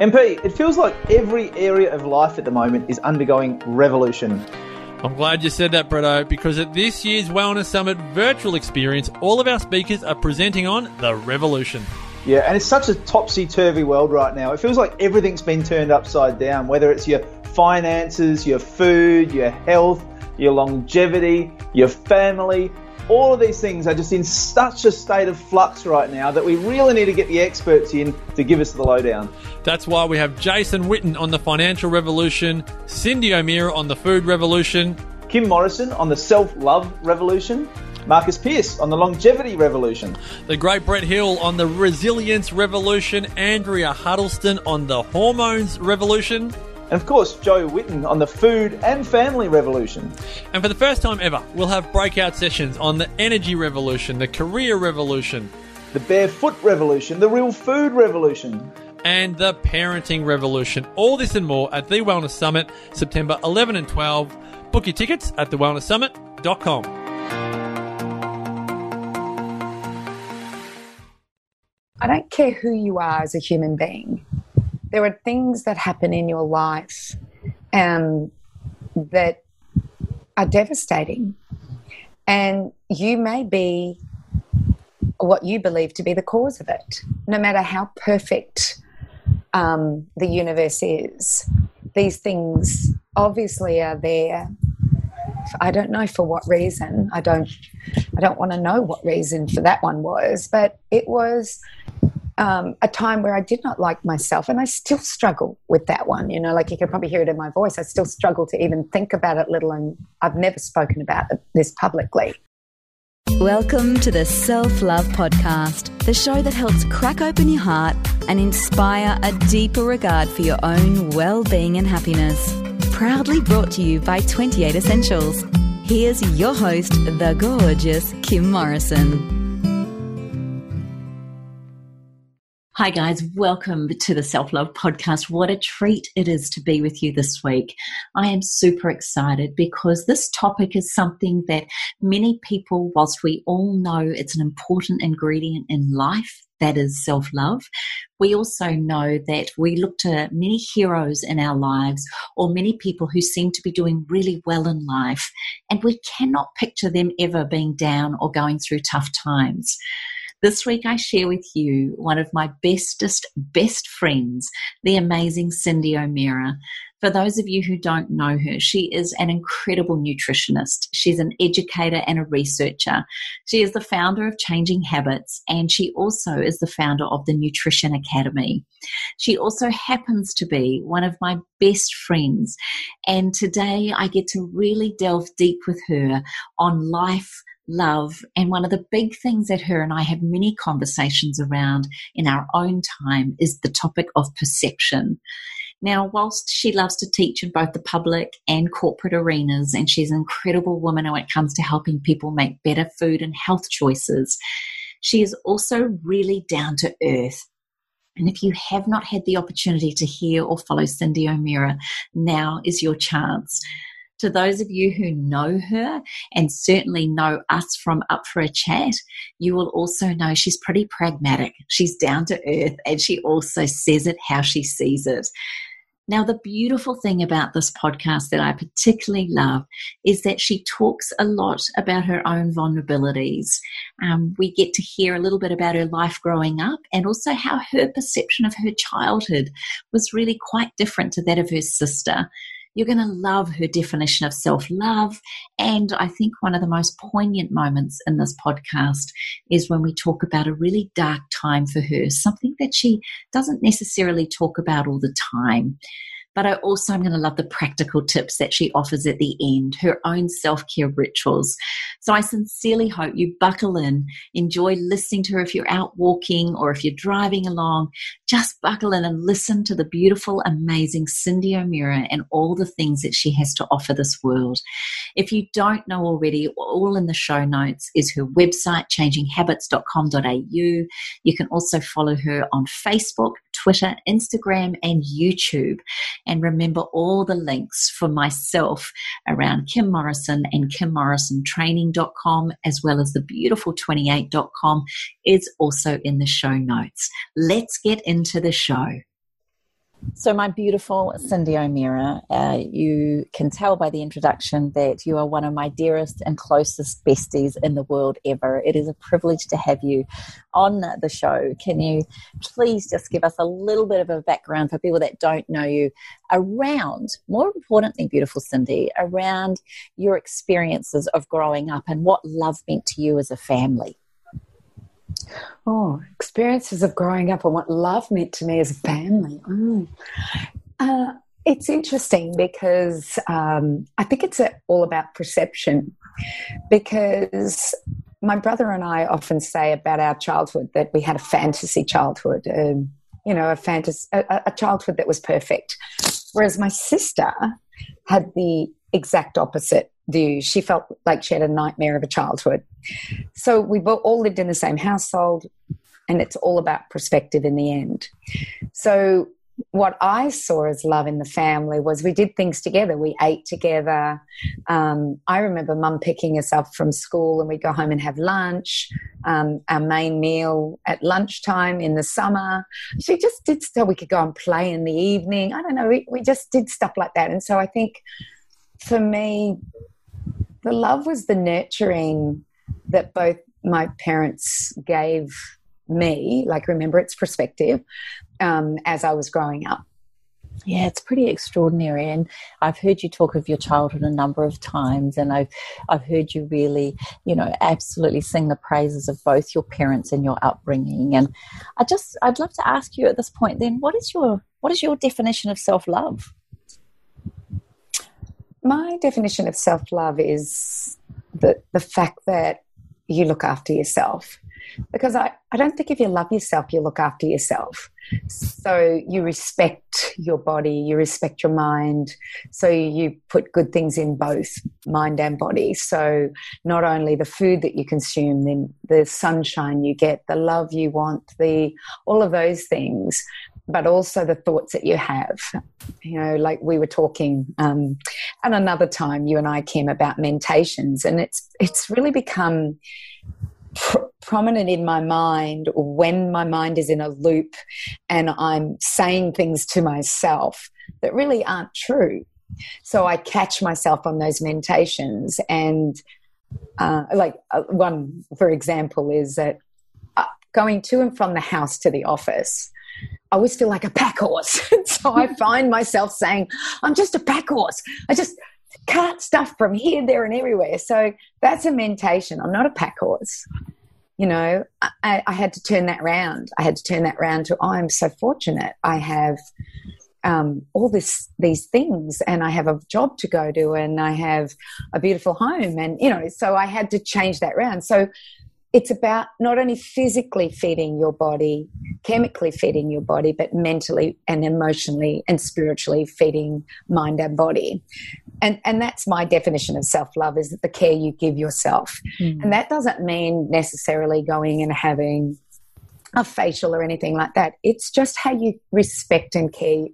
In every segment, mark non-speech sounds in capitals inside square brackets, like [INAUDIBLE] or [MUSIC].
MP, it feels like every area of life at the moment is undergoing revolution. I'm glad you said that, Bretto, because at this year's Wellness Summit virtual experience, all of our speakers are presenting on the revolution. Yeah, and it's such a topsy turvy world right now. It feels like everything's been turned upside down, whether it's your finances, your food, your health, your longevity, your family. All of these things are just in such a state of flux right now that we really need to get the experts in to give us the lowdown. That's why we have Jason Witten on the financial revolution, Cyndi O'Meara on the food revolution, Kim Morrison on the self love revolution, Marcus Pierce on the longevity revolution, the great Brett Hill on the resilience revolution, Andrea Huddleston on the hormones revolution, and of course, Joe Witten on the food and family revolution. And for the first time ever, we'll have breakout sessions on the energy revolution, the career revolution, the barefoot revolution, the real food revolution, and the parenting revolution. All this and more at the Wellness Summit, September 11 and 12. Book your tickets at thewellnesssummit.com. I don't care who you are as a human being there are things that happen in your life um, that are devastating. And you may be what you believe to be the cause of it, no matter how perfect um, the universe is. These things obviously are there. I don't know for what reason. I don't. I don't want to know what reason for that one was, but it was um, a time where I did not like myself, and I still struggle with that one. You know, like you can probably hear it in my voice. I still struggle to even think about it, little, and I've never spoken about this publicly. Welcome to the Self Love Podcast, the show that helps crack open your heart and inspire a deeper regard for your own well being and happiness. Proudly brought to you by 28 Essentials. Here's your host, the gorgeous Kim Morrison. Hi, guys. Welcome to the Self Love Podcast. What a treat it is to be with you this week. I am super excited because this topic is something that many people, whilst we all know it's an important ingredient in life, that is self love. We also know that we look to many heroes in our lives or many people who seem to be doing really well in life, and we cannot picture them ever being down or going through tough times. This week, I share with you one of my bestest, best friends, the amazing Cyndi O'Meara. For those of you who don't know her, she is an incredible nutritionist. She's an educator and a researcher. She is the founder of Changing Habits, and she also is the founder of the Nutrition Academy. She also happens to be one of my best friends, and today I get to really delve deep with her on life love. And one of the big things that her and I have many conversations around in our own time is the topic of perception. Now, whilst she loves to teach in both the public and corporate arenas, and she's an incredible woman when it comes to helping people make better food and health choices, she is also really down to earth. And if you have not had the opportunity to hear or follow Cyndi O'Meara, now is your chance to those of you who know her and certainly know us from Up for a Chat, you will also know she's pretty pragmatic. She's down to earth and she also says it how she sees it. Now, the beautiful thing about this podcast that I particularly love is that she talks a lot about her own vulnerabilities. Um, we get to hear a little bit about her life growing up and also how her perception of her childhood was really quite different to that of her sister. You're going to love her definition of self love. And I think one of the most poignant moments in this podcast is when we talk about a really dark time for her, something that she doesn't necessarily talk about all the time. But I also am going to love the practical tips that she offers at the end, her own self care rituals. So I sincerely hope you buckle in, enjoy listening to her if you're out walking or if you're driving along. Just buckle in and listen to the beautiful, amazing Cyndi O'Meara and all the things that she has to offer this world. If you don't know already, all in the show notes is her website, changinghabits.com.au. You can also follow her on Facebook, Twitter, Instagram, and YouTube. And remember all the links for myself around Kim Morrison and KimMorrisonTraining.com, as well as the beautiful 28.com, is also in the show notes. Let's get into the show. So, my beautiful Cyndi O'Meara, uh, you can tell by the introduction that you are one of my dearest and closest besties in the world ever. It is a privilege to have you on the show. Can you please just give us a little bit of a background for people that don't know you around, more importantly, beautiful Cyndi, around your experiences of growing up and what love meant to you as a family? Oh, experiences of growing up and what love meant to me as a family. Mm. Uh, it's interesting because um, I think it's all about perception. Because my brother and I often say about our childhood that we had a fantasy childhood, um, you know, a fantasy, a, a childhood that was perfect. Whereas my sister had the exact opposite view. She felt like she had a nightmare of a childhood. So we all lived in the same household, and it's all about perspective in the end. So what I saw as love in the family was we did things together. We ate together. Um, I remember mum picking us up from school and we'd go home and have lunch, um, our main meal at lunchtime in the summer. She just did so we could go and play in the evening. I don't know. We, we just did stuff like that. And so I think for me, the love was the nurturing that both my parents gave me, like remember its perspective, um, as I was growing up. Yeah, it's pretty extraordinary, and I've heard you talk of your childhood a number of times, and I've I've heard you really, you know, absolutely sing the praises of both your parents and your upbringing. And I just I'd love to ask you at this point, then, what is your what is your definition of self love? My definition of self love is the, the fact that you look after yourself. Because I, I don't think if you love yourself, you look after yourself. So you respect your body, you respect your mind. So you put good things in both mind and body. So not only the food that you consume, then the sunshine you get, the love you want, the all of those things but also the thoughts that you have. You know, like we were talking um, at another time, you and I, Kim, about mentations, and it's it's really become pr- prominent in my mind when my mind is in a loop and I'm saying things to myself that really aren't true. So I catch myself on those mentations, and uh, like uh, one, for example, is that uh, going to and from the house to the office I always feel like a pack horse. [LAUGHS] so I find myself saying, I'm just a pack horse. I just cart stuff from here, there, and everywhere. So that's a mentation. I'm not a pack horse. You know, I, I had to turn that round. I had to turn that round to, oh, I'm so fortunate. I have um, all this these things and I have a job to go to and I have a beautiful home and you know so I had to change that round so it's about not only physically feeding your body, chemically feeding your body, but mentally and emotionally and spiritually feeding mind and body. And, and that's my definition of self love is the care you give yourself. Mm. And that doesn't mean necessarily going and having a facial or anything like that. It's just how you respect and care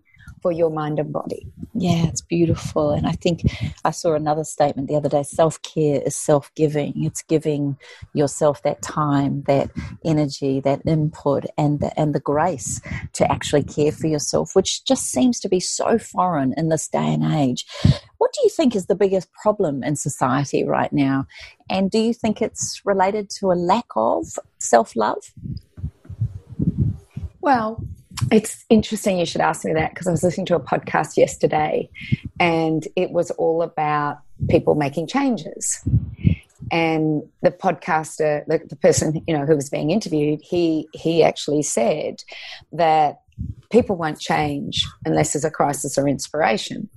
for your mind and body. Yeah, it's beautiful. And I think I saw another statement the other day self care is self giving. It's giving yourself that time, that energy, that input, and the, and the grace to actually care for yourself, which just seems to be so foreign in this day and age. What do you think is the biggest problem in society right now? And do you think it's related to a lack of self love? Well, it's interesting you should ask me that because I was listening to a podcast yesterday and it was all about people making changes. And the podcaster, the, the person you know who was being interviewed, he he actually said that people won't change unless there's a crisis or inspiration.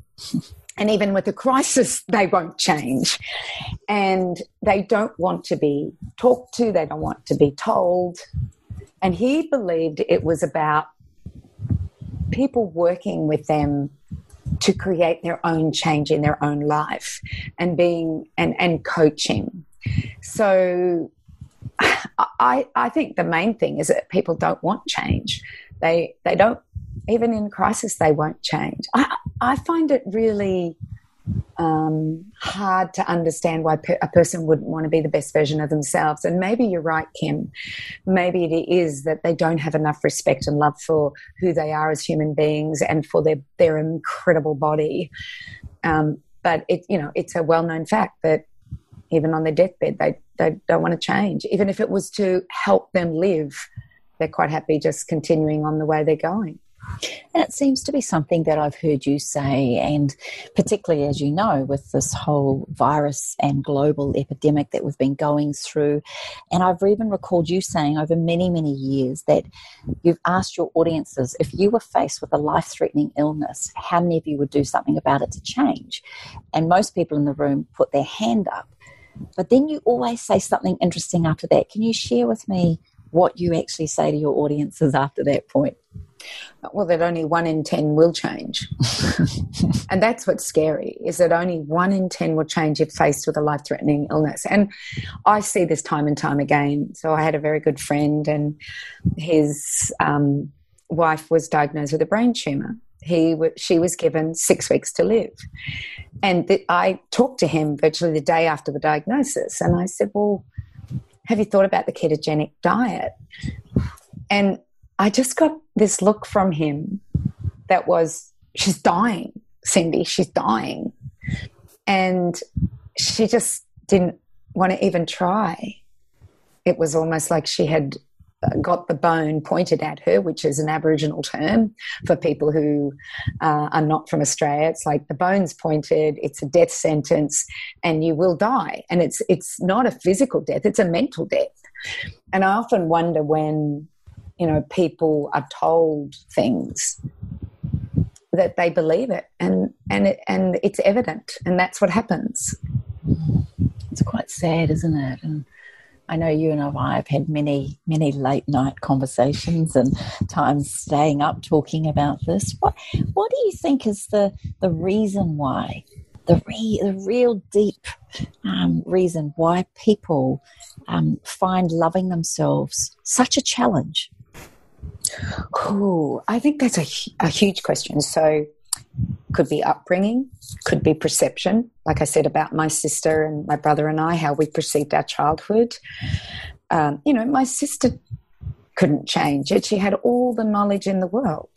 And even with a crisis, [LAUGHS] they won't change. And they don't want to be talked to, they don't want to be told. And he believed it was about people working with them to create their own change in their own life and being and, and coaching. So I, I think the main thing is that people don't want change. They they don't even in crisis they won't change. I I find it really um, hard to understand why per- a person wouldn't want to be the best version of themselves. And maybe you're right, Kim. Maybe it is that they don't have enough respect and love for who they are as human beings and for their their incredible body. Um, but it, you know, it's a well known fact that even on their deathbed, they they don't want to change. Even if it was to help them live, they're quite happy just continuing on the way they're going. And it seems to be something that I've heard you say, and particularly as you know, with this whole virus and global epidemic that we've been going through. And I've even recalled you saying over many, many years that you've asked your audiences if you were faced with a life threatening illness, how many of you would do something about it to change? And most people in the room put their hand up. But then you always say something interesting after that. Can you share with me what you actually say to your audiences after that point? Well that only one in ten will change. [LAUGHS] And that's what's scary is that only one in ten will change if faced with a life-threatening illness. And i see this time and time again. So i had a very good friend and his um, wife was diagnosed with a brain tumor. He she was given six weeks to live. And th- i talked to him virtually the day after the diagnosis and i said well have you thought about the ketogenic diet? And I just got this look from him that was, she's dying, Cyndi, she's dying. And she just didn't want to even try. It was almost like she had got the bone pointed at her, which is an Aboriginal term for people who uh, are not from Australia. It's like the bone's pointed, it's a death sentence, and you will die. And it's it's not a physical death; it's a mental death. And I often wonder when you know people are told things that they believe it and and it, and it's evident and that's what happens it's quite sad isn't it and I know you and I have had many, many late night conversations and times staying up talking about this. What, what do you think is the, the reason why, the, re, the real deep um, reason why people um, find loving themselves such a challenge? Oh, I think that's a, a huge question. So, could be upbringing, could be perception, like I said about my sister and my brother and I, how we perceived our childhood. Um, you know, my sister couldn't change it. She had all the knowledge in the world.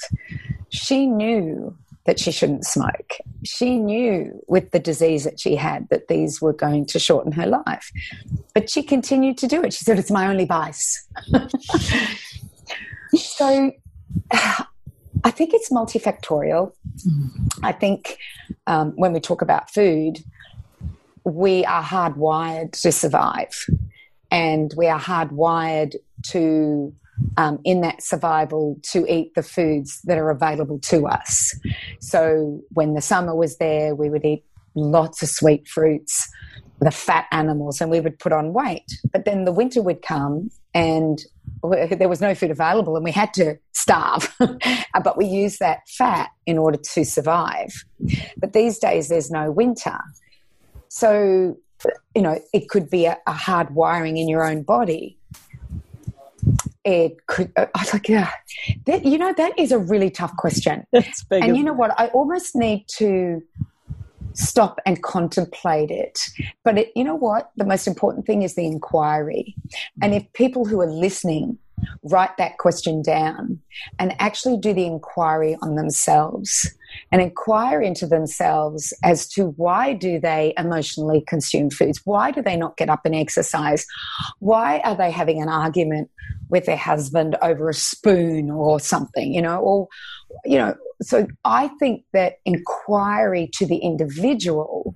She knew that she shouldn't smoke. She knew with the disease that she had that these were going to shorten her life. But she continued to do it. She said, It's my only vice. [LAUGHS] So [SIGHS] I think it's multifactorial. Mm. I think um, when we talk about food, we are hardwired to survive. And we are hardwired to, um, in that survival, to eat the foods that are available to us. So when the summer was there, we would eat lots of sweet fruits, the fat animals, and we would put on weight. But then the winter would come and there was no food available and we had to starve, [LAUGHS] but we used that fat in order to survive. But these days, there's no winter. So, you know, it could be a, a hard wiring in your own body. It could, uh, I was like, yeah, that, you know, that is a really tough question. and you know what? I almost need to stop and contemplate it. But it, you know what? The most important thing is the inquiry. And if people who are listening write that question down and actually do the inquiry on themselves and inquire into themselves as to why do they emotionally consume foods why do they not get up and exercise why are they having an argument with their husband over a spoon or something you know or you know so I think that inquiry to the individual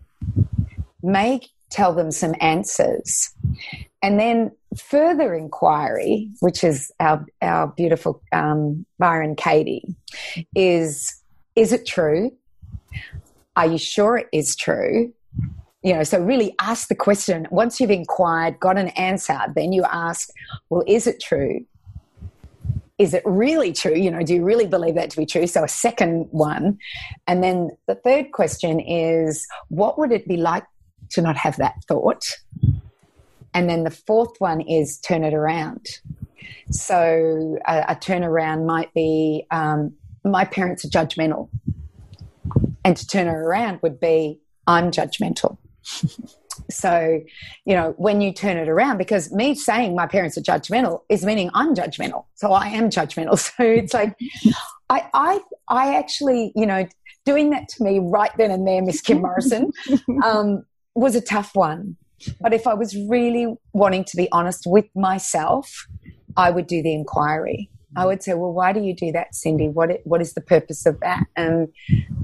may tell them some answers. And then further inquiry, which is our, our beautiful um, Byron Katie, is is it true? Are you sure it is true? You know, so really ask the question. Once you've inquired, got an answer, then you ask, well, is it true? Is it really true? You know, do you really believe that to be true? So, a second one. And then the third question is, what would it be like to not have that thought? And then the fourth one is turn it around. So, a, a turnaround might be um, my parents are judgmental. And to turn it around would be, I'm judgmental. [LAUGHS] so, you know, when you turn it around, because me saying my parents are judgmental is meaning I'm judgmental. So I am judgmental. [LAUGHS] So it's like, I, I, I actually, you know, doing that to me right then and there, Miss Kim Morrison, [LAUGHS] um, was a tough one. But if I was really wanting to be honest with myself, I would do the inquiry. I would say, well, why do you do that, Cyndi? What what is the purpose of that? And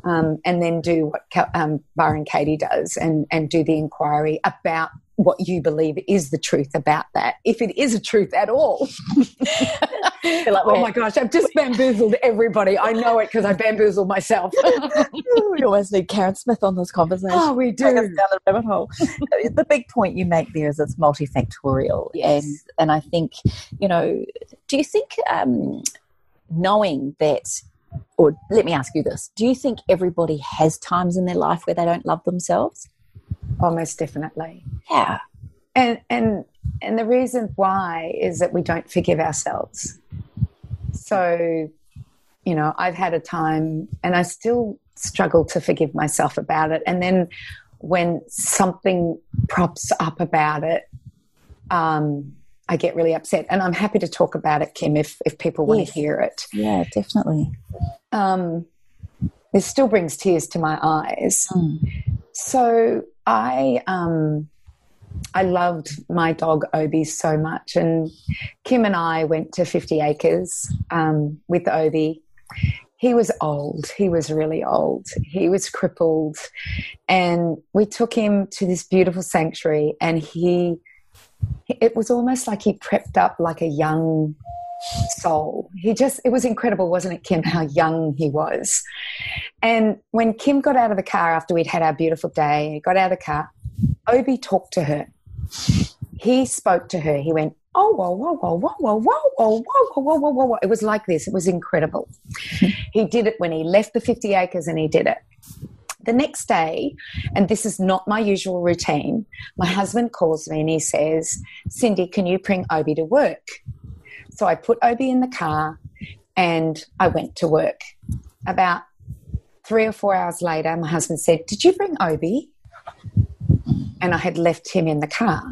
um, and then do what um, Byron Katie does, and and do the inquiry about what you believe is the truth about that, if it is a truth at all. [LAUGHS] like oh my gosh, I've just bamboozled everybody. I know it because I bamboozled myself. [LAUGHS] we always need Karen Smith on this conversation. Oh, we do. Down the rabbit hole. [LAUGHS] the big point you make there is it's multifactorial, yes. and and I think you know. Do you think um, knowing that or let me ask you this do you think everybody has times in their life where they don't love themselves almost definitely yeah and and and the reason why is that we don't forgive ourselves so you know i've had a time and i still struggle to forgive myself about it and then when something props up about it um, I get really upset, and I'm happy to talk about it, Kim, if if people want Yes. to hear it. yeah definitely Um, it still brings tears to my eyes. Mm. So I um, I loved my dog Obi so much, and Kim and I went to Fifty Acres um, with Obi. He was old. He was really old. He was crippled, and we took him to this beautiful sanctuary, and he. It was almost like he prepped up like a young soul. He just, it was incredible, wasn't it, Kim, how young he was. And when Kim got out of the car after we'd had our beautiful day, got out of the car, Obi talked to her. He spoke to her. He went, Oh, whoa, whoa, whoa, whoa, whoa, whoa, whoa, whoa, whoa, whoa, whoa, whoa, whoa. It was like this. It was incredible. he did it when he left the 50 acres and he did it. The next day, and this is not my usual routine, my husband calls me and he says, Cyndi, can you bring Obi to work? So I put Obi in the car and I went to work. About three or four hours later, my husband said, Did you bring Obi? And I had left him in the car.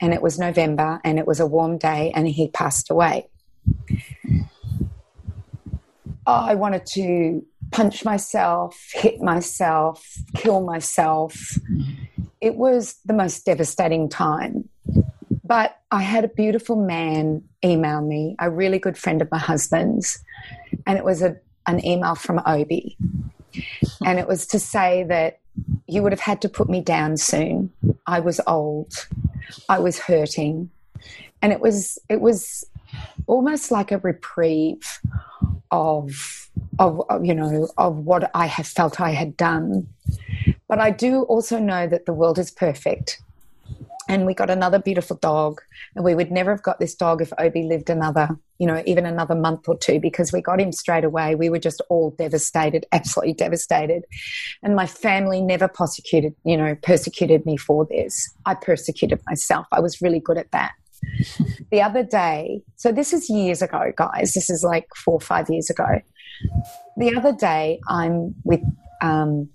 And it was November and it was a warm day and he passed away. Oh, I wanted to punch myself, hit myself, kill myself. It was the most devastating time. But I had a beautiful man email me, a really good friend of my husband's, and it was a, an email from Obi. And it was to say that you would have had to put me down soon. I was old. I was hurting. And it was it was almost like a reprieve of of, you know of what I have felt I had done. But I do also know that the world is perfect. And we got another beautiful dog. And we would never have got this dog if Obi lived another, you know, even another month or two because we got him straight away. We were just all devastated, [LAUGHS] absolutely devastated. And my family never persecuted, you know, persecuted me for this. I persecuted myself. I was really good at that. [LAUGHS] the other day, so this is years ago, guys. This is like four or five years ago. The other day, I'm with um,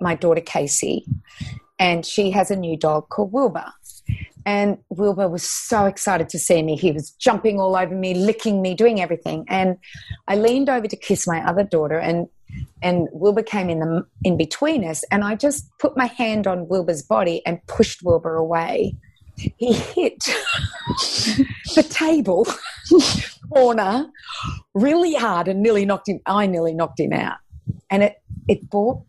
my daughter Casey, and she has a new dog called Wilbur. And Wilbur was so excited to see me. He was jumping all over me, licking me, doing everything. And I leaned over to kiss my other daughter, and and Wilbur came in the in between us, and I just put my hand on Wilbur's body and pushed Wilbur away. He hit [LAUGHS] the table [LAUGHS] corner really hard and nearly knocked him. I nearly knocked him out, and it it brought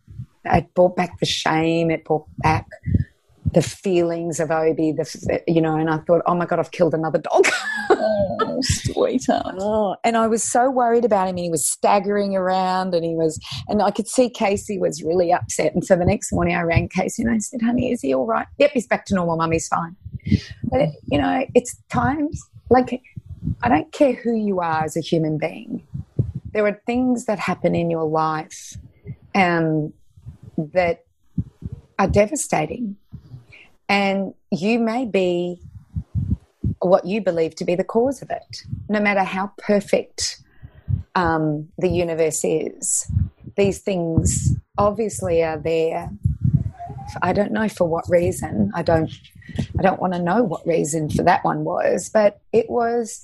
it brought back the shame. It brought back the feelings of Obi. The you know, and I thought, oh my god, I've killed another dog. oh sweetheart Oh, and I was so worried about him. He was staggering around, and he was, and I could see Casey was really upset. And so the next morning, I rang Casey and I said, "Honey, is he all right? Yep, he's back to normal. Mummy's fine." But you know, it's times like I don't care who you are as a human being. There are things that happen in your life, um, that are devastating, and you may be what you believe to be the cause of it, no matter how perfect um, the universe is. These things obviously are there I don't know for what reason. I don't. I don't want to know what reason for that one was, but it was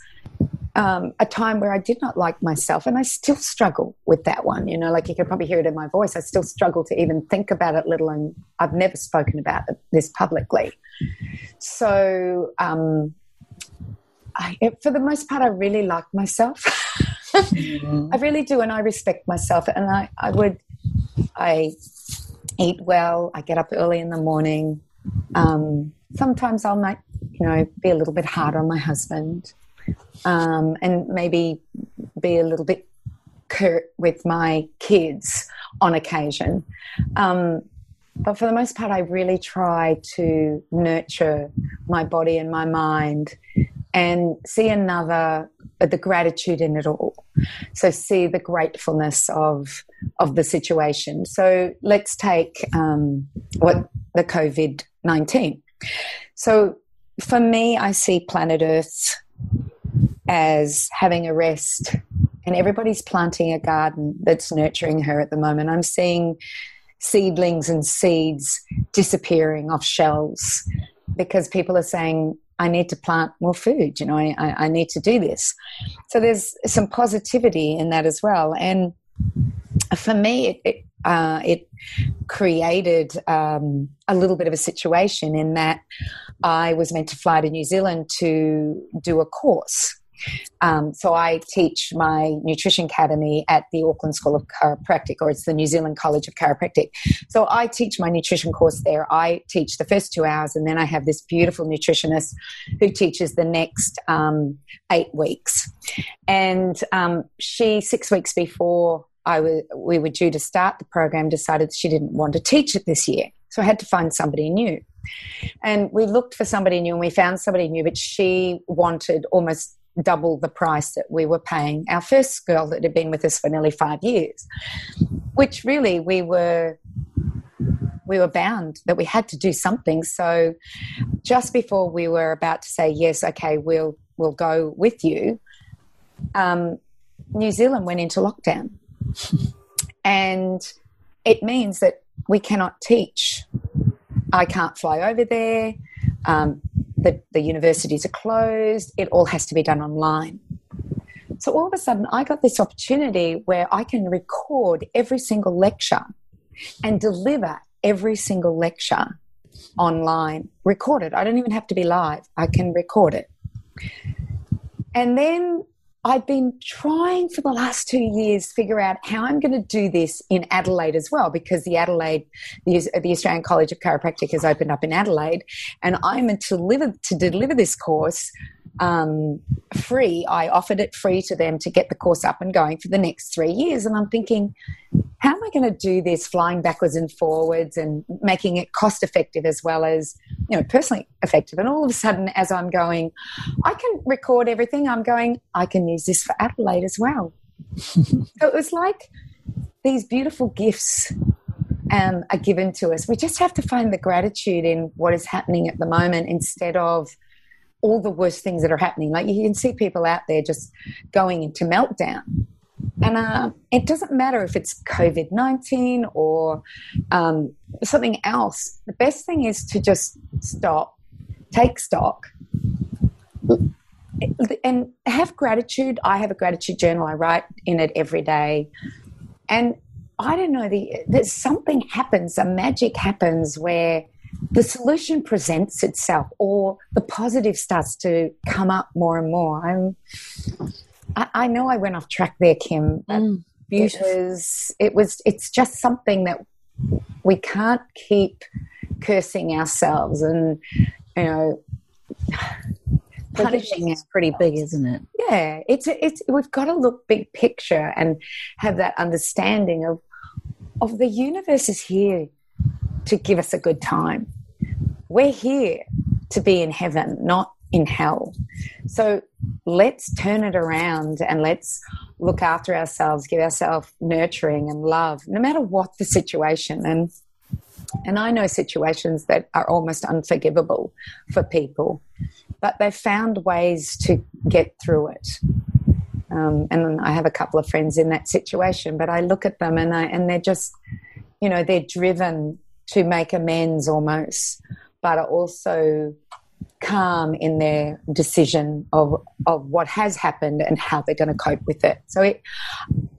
um, a time where I did not like myself, and I still struggle with that one. You know, like you can probably hear it in my voice. I still struggle to even think about it, little, and I've never spoken about this publicly. So, um, I, for the most part, I really like myself. mm-hmm. [LAUGHS] I really do, and I respect myself. And I, I would, I eat well. I get up early in the morning. Um, sometimes I'll make, you know, be a little bit hard on my husband, um, and maybe be a little bit curt with my kids on occasion. Um, but for the most part, I really try to nurture my body and my mind and see another the gratitude in it all. So see the gratefulness of of the situation. So let's take um, what the covid-19 so for me i see planet earth as having a rest and everybody's planting a garden that's nurturing her at the moment i'm seeing seedlings and seeds disappearing off shelves because people are saying I need to plant more food. You know, I, I, need to do this. So there's some positivity in that as well. And for me, it, it, uh, it created um, a little bit of a situation in that I was meant to fly to New Zealand to do a course um, so I teach my nutrition academy at the Auckland School of Chiropractic, or it's the New Zealand College of Chiropractic. So I teach my nutrition course there. I teach the first two hours, and then I have this beautiful nutritionist who teaches the next um, eight weeks. And um, she, six weeks before I we were due to start the program, decided she didn't want to teach it this year. So I had to find somebody new. And we looked for somebody new and we found somebody new, but she wanted almost double the price that we were paying our first girl that had been with us for nearly five years, which really we were we were bound that we had to do something. So just before we were about to say yes, okay, we'll we'll go with you, um, New Zealand went into lockdown, and it means that we cannot teach. I can't fly over there. Um, the, the universities are closed, it all has to be done online. So all of a sudden, I got this opportunity where I can record every single lecture and deliver every single lecture online, record it. I don't even have to be live, I can record it. And then I've been trying for the last two years figure out how I'm going to do this in Adelaide as well, because the Adelaide, the, the Australian College of Chiropractic has opened up in Adelaide, and I'm to deliver to deliver this course um, free. I offered it free to them to get the course up and going for the next three years, and I'm thinking, how am I going to do this flying backwards and forwards and making it cost effective as well as you know personally effective? And all of a sudden as i'm going i can record everything i'm going i can use this for adelaide as well. [LAUGHS] So it was like these beautiful gifts um, are given to us. We just have to find the gratitude in what is happening at the moment instead of all the worst things that are happening like you can see people out there just going into meltdown and uh, it doesn't matter if it's COVID 19 or um, something else. The best thing is to just stop, take stock, and have gratitude. I have a gratitude journal, I write in it every day. And I don't know, the, there's something happens, a magic happens where the solution presents itself or the positive starts to come up more and more. I'm I, I know I went off track there, Kim. Mm, it was, it was, it's just something that we can't keep cursing ourselves and, you know, punishing is pretty big, isn't it? Yeah, it's it's we've got to look big picture and have that understanding of of the universe is here to give us a good time. We're here to be in heaven, not in hell. So let's turn it around and let's look after ourselves, give ourselves nurturing and love, no matter what the situation. And and I know situations that are almost unforgivable for people, but they've found ways to get through it. Um, and I have a couple of friends in that situation, but I look at them and I and they're just, you know, they're driven to make amends almost, but are also calm in their decision of of what has happened and how they're going to cope with it. So, it,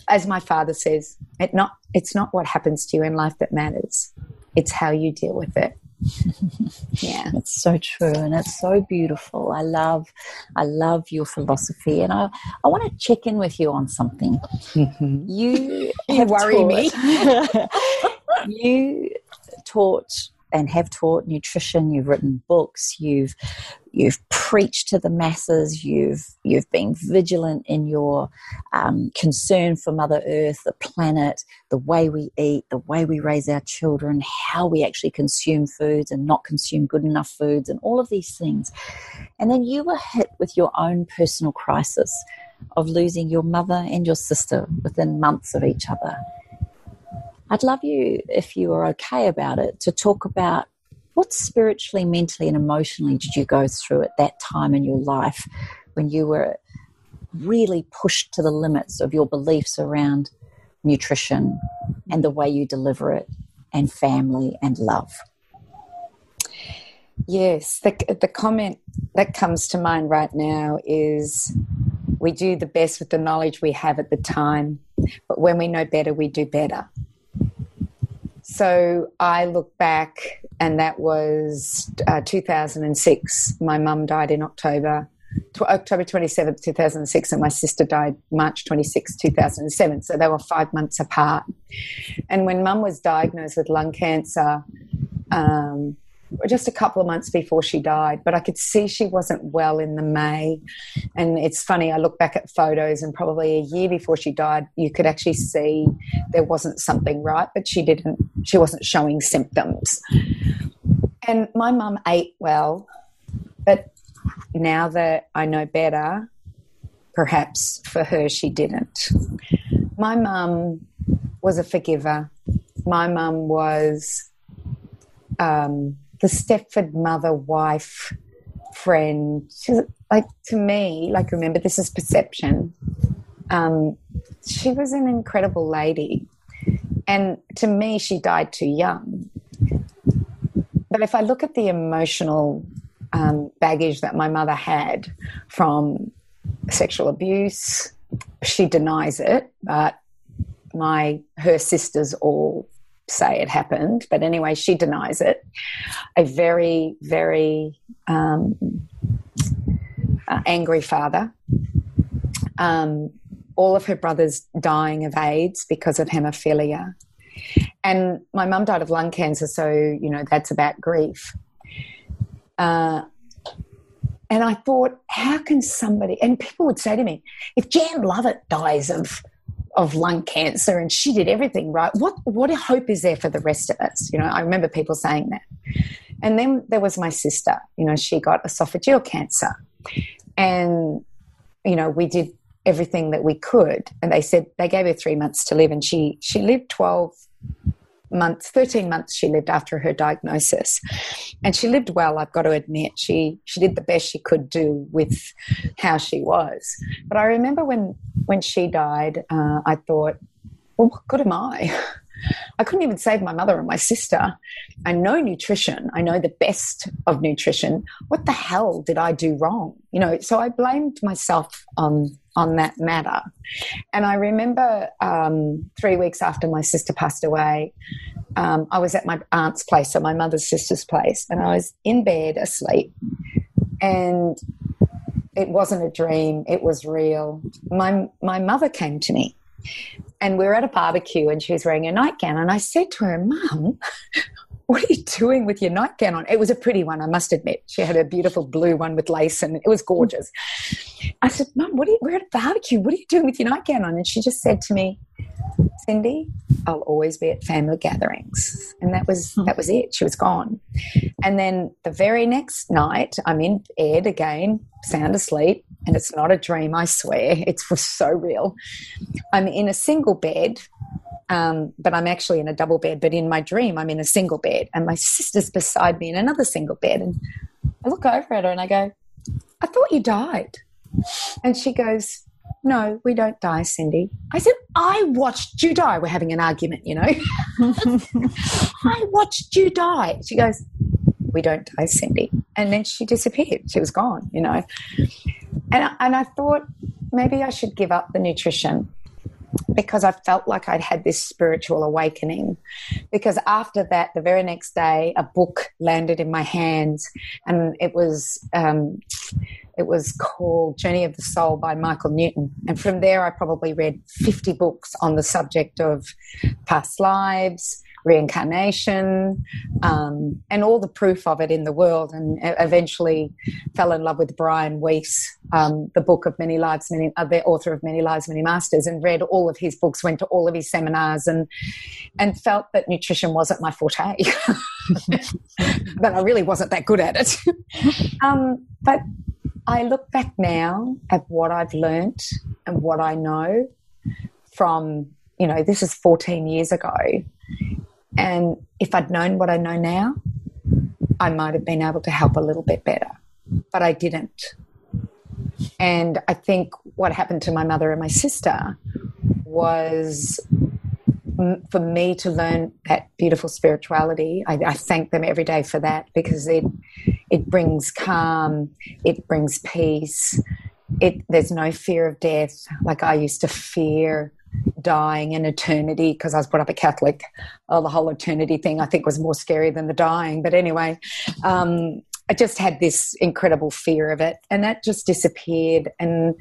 as my father says, it not it's not what happens to you in life that matters; it's how you deal with it. [LAUGHS] yeah, it's so true, and it's so beautiful. I love, I love your philosophy, and I I want to check in with you on something. Mm-hmm. You, [LAUGHS] you worry taught, me. [LAUGHS] you taught and have taught nutrition you've written books you've you've preached to the masses you've you've been vigilant in your um, concern for mother earth the planet the way we eat the way we raise our children how we actually consume foods and not consume good enough foods and all of these things. And then you were hit with your own personal crisis of losing your mother and your sister within months of each other I'd love you, if you are okay about it, to talk about what spiritually, mentally, and emotionally did you go through at that time in your life when you were really pushed to the limits of your beliefs around nutrition and the way you deliver it, and family and love? Yes, the, the comment that comes to mind right now is we do the best with the knowledge we have at the time, but when we know better, we do better. So I look back, and that was uh, 2006. My mum died in October, October 27th, 2006, and my sister died March 26, 2007. So they were five months apart. And when mum was diagnosed with lung cancer, um, just a couple of months before she died, but I could see she wasn't well in the May. And it's funny, I look back at photos, and probably a year before she died, you could actually see there wasn't something right, but she didn't, she wasn't showing symptoms. And my mum ate well, but now that I know better, perhaps for her she didn't. My mum was a forgiver. My mum was um, the Stepford mother, wife, friend. She's like to me, like remember this is perception. Um, she was an incredible lady, and to me, she died too young. But if I look at the emotional um, baggage that my mother had from sexual abuse, she denies it, but my her sisters all say it happened, but anyway, she denies it. A very, very um, uh, angry father. Um, all of her brothers dying of AIDS because of hemophilia. And my mum died of lung cancer, so, you know, that's about grief. Uh, and I thought, how can somebody, and people would say to me, if Jan Lovett dies of of lung cancer and she did everything right. What what hope is there for the rest of us? You know, I remember people saying that. And then there was my sister. You know, she got esophageal cancer, and you know we did everything that we could. And they said they gave her three months to live, and she she lived twelve months, 13 months she lived after her diagnosis. And she lived well, I've got to admit. She she did the best she could do with how she was. But I remember when when she died, uh, I thought, well, what good am I? [LAUGHS] I couldn't even save my mother and my sister. I know nutrition. I know the best of nutrition. What the hell did I do wrong? You know, so I blamed myself on on that matter. And I remember um, three weeks after my sister passed away, um, I was at my aunt's place, so my mother's sister's place, and I was in bed asleep. And it wasn't a dream; it was real. My my mother came to me and we were at a barbecue and she was wearing a nightgown. And I said to her, Mum, what are you doing with your nightgown on? It was a pretty one, I must admit. She had a beautiful blue one with lace and it was gorgeous. I said, Mum, what are you, we're at a barbecue. What are you doing with your nightgown on? And she just said to me, Cyndi, I'll always be at family gatherings. And that was hmm. that was it. She was gone. And then the very next night, I'm in bed again, sound asleep, and it's not a dream, I swear. It's so real. I'm in a single bed, um, but I'm actually in a double bed. But in my dream, I'm in a single bed, and my sister's beside me in another single bed. And I look over at her and I go, I thought you died. And she goes, no, we don't die, Cyndi. I said, I watched you die. We're having an argument, you know. [LAUGHS] I watched you die. She goes, We don't die, Cyndi. And then she disappeared. She was gone, you know. And, and I thought maybe I should give up the nutrition because I felt like I'd had this spiritual awakening. Because after that, the very next day, a book landed in my hands, and it was um, it was called Journey of the Soul by Michael Newton. And from there, I probably read fifty books on the subject of past lives, reincarnation, um, and all the proof of it in the world. And eventually fell in love with Brian Weiss, um, the book of many lives, many, uh, the author of Many Lives, Many Masters, and read all of his books, went to all of his seminars, and and felt that nutrition wasn't my forte. [LAUGHS] that I really wasn't that good at it. [LAUGHS] um, but I look back now at what I've learnt and what I know from, you know, this is 14 years ago. And if I'd known what I know now, I might have been able to help a little bit better. But I didn't. And I think what happened to my mother and my sister was for me to learn that beautiful spirituality. I, I, thank them every day for that because it it brings calm, it brings peace. It there's no fear of death like I used to fear dying and eternity because I was brought up a Catholic. Oh, the whole eternity thing I think was more scary than the dying. But anyway, um, I just had this incredible fear of it, and that just disappeared. And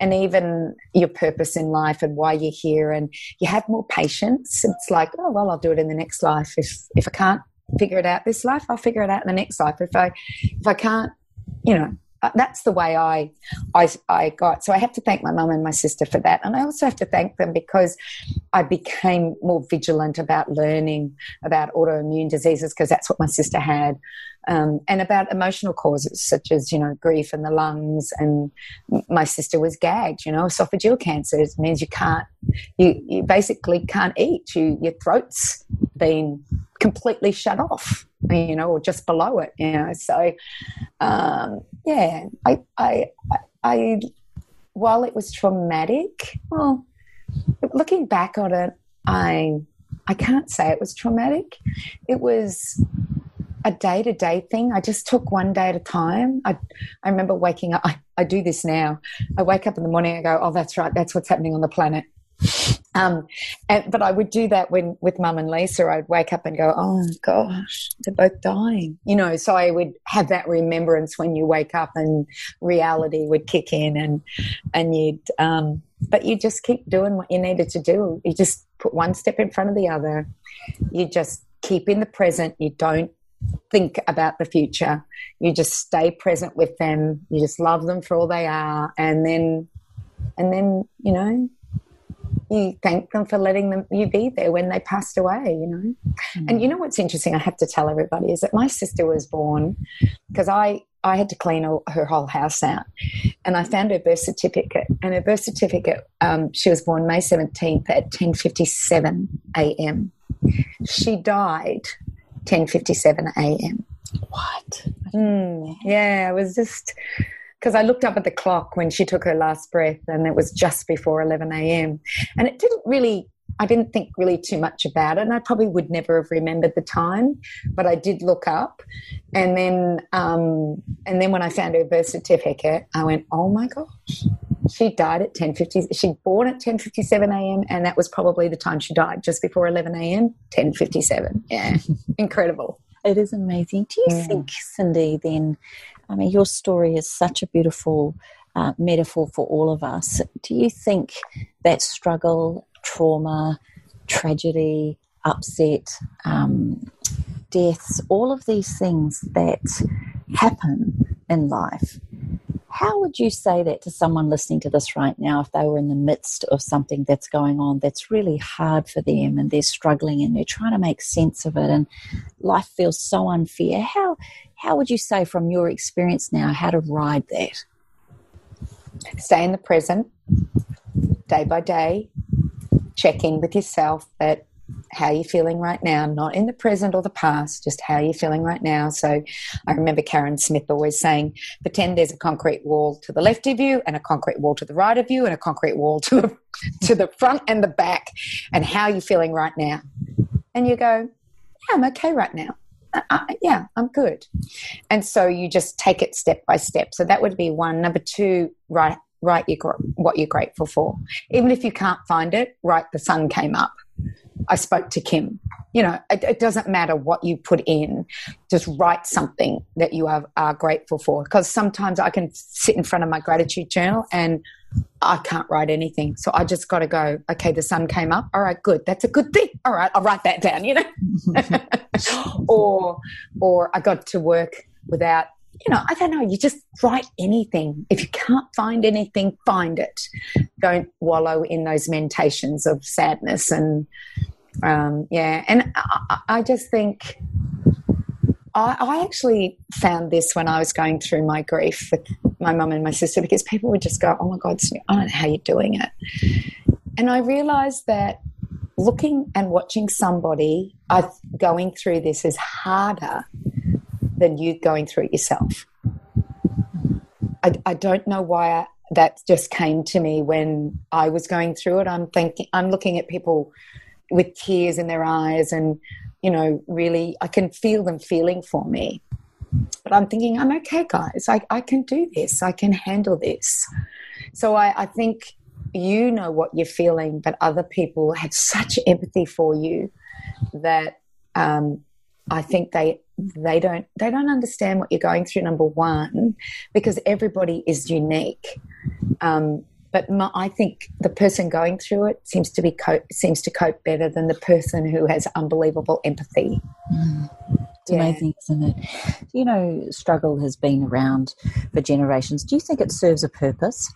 and even your purpose in life and why you're here, and you have more patience. It's like, oh well, I'll do it in the next life. If if I can't figure it out this life, I'll figure it out in the next life. If I if I can't, you know, uh, that's the way I, I, I got. So I have to thank my mum and my sister for that, and I also have to thank them because I became more vigilant about learning about autoimmune diseases because that's what my sister had, um, and about emotional causes such as you know grief in the lungs. And my sister was gagged. You know, esophageal cancer it means you can't, you you basically can't eat. You your throat's been completely shut off you know, or just below it, you know. So, um, yeah, I, I, I, while it was traumatic, well, looking back on it, I, I can't say it was traumatic. It was a day to day thing. I just took one day at a time. I, I remember waking up. I, I do this now. I wake up in the morning. I go, oh, that's right. That's what's happening on the planet. Um, and, but I would do that when with Mum and Lisa. I'd wake up and go, "Oh gosh, they're both dying," you know. So I would have that remembrance when you wake up, and reality would kick in, and and you'd. Um, but you just keep doing what you needed to do. You just put one step in front of the other. You just keep in the present. You don't think about the future. You just stay present with them. You just love them for all they are, and then, and then you know you thank them for letting them you be there when they passed away you know? Mm. and you know what's interesting i have to tell everybody is that my sister was born because i i had to clean all, her whole house out. And i found her birth certificate and her birth certificate um, she was born may 17th at 10.57 a.m she died 10.57 a.m what? Mm, yeah it was just because I looked up at the clock when she took her last breath and it was just before 11 a.m. And it didn't really, I didn't think really too much about it. And I probably would never have remembered the time, but I did look up. And then, um, and then when I found her birth certificate, I went, oh my gosh. She died at 10.50, she born at 10.57 a.m. and that was probably the time she died, just before 11 a.m., 10.57. Yeah, incredible. It is amazing. Do you think, Cyndi, then I mean, your story is such a beautiful uh, metaphor for all of us. Do you think that struggle, trauma, tragedy, upset, um, deaths, all of these things that happen in life, how would you say that to someone listening to this right now if they were in the midst of something that's going on that's really hard for them and they're struggling and they're trying to make sense of it and life feels so unfair? How how would you say, from your experience now, how to ride that? Stay in the present, day by day. Check in with yourself that how you're feeling right now, not in the present or the past, just how you're feeling right now. So I remember Karen Smith always saying, pretend there's a concrete wall to the left of you and a concrete wall to the right of you and a concrete wall to the, [LAUGHS] to the front and the back and how you're feeling right now. And you go, yeah, I'm okay right now. Uh, yeah, I'm good. And so you just take it step by step. So that would be one. Number two, write, write your, what you're grateful for. Even if you can't find it, write the sun came up I spoke to Kim. You know, it, it, doesn't matter what you put in, just write something that you are, are grateful for. Because sometimes I can sit in front of my gratitude journal and I can't write anything. So I just got to go, okay, the sun came up. All right, good. That's a good thing. All right, I'll write that down, you know? [LAUGHS] or, or I got to work without you know, I don't know, you just write anything. If you can't find anything, find it. Don't wallow in those mentations of sadness and, um, yeah. And I, I just think I, I, actually found this when I was going through my grief with my mum and my sister because people would just go, oh my God, I don't know how you're doing it. And I realized that looking and watching somebody going through this is harder than you going through it yourself. I, I don't know why I, that just came to me when I was going through it. I'm thinking, I'm looking at people with tears in their eyes, and you know, really, I can feel them feeling for me. But I'm thinking, I'm okay, guys. I, I can do this. I can handle this. So I, I think you know what you're feeling, but other people have [LAUGHS] such empathy for you that um, I think they they don't they don't understand what you're going through. Number one, because everybody is unique. Um, but my, I think the person going through it seems to be cope, seems to cope better than the person who has unbelievable empathy. Mm. It's yeah. amazing, isn't it? You know, struggle has been around for generations. Do you think it serves a purpose?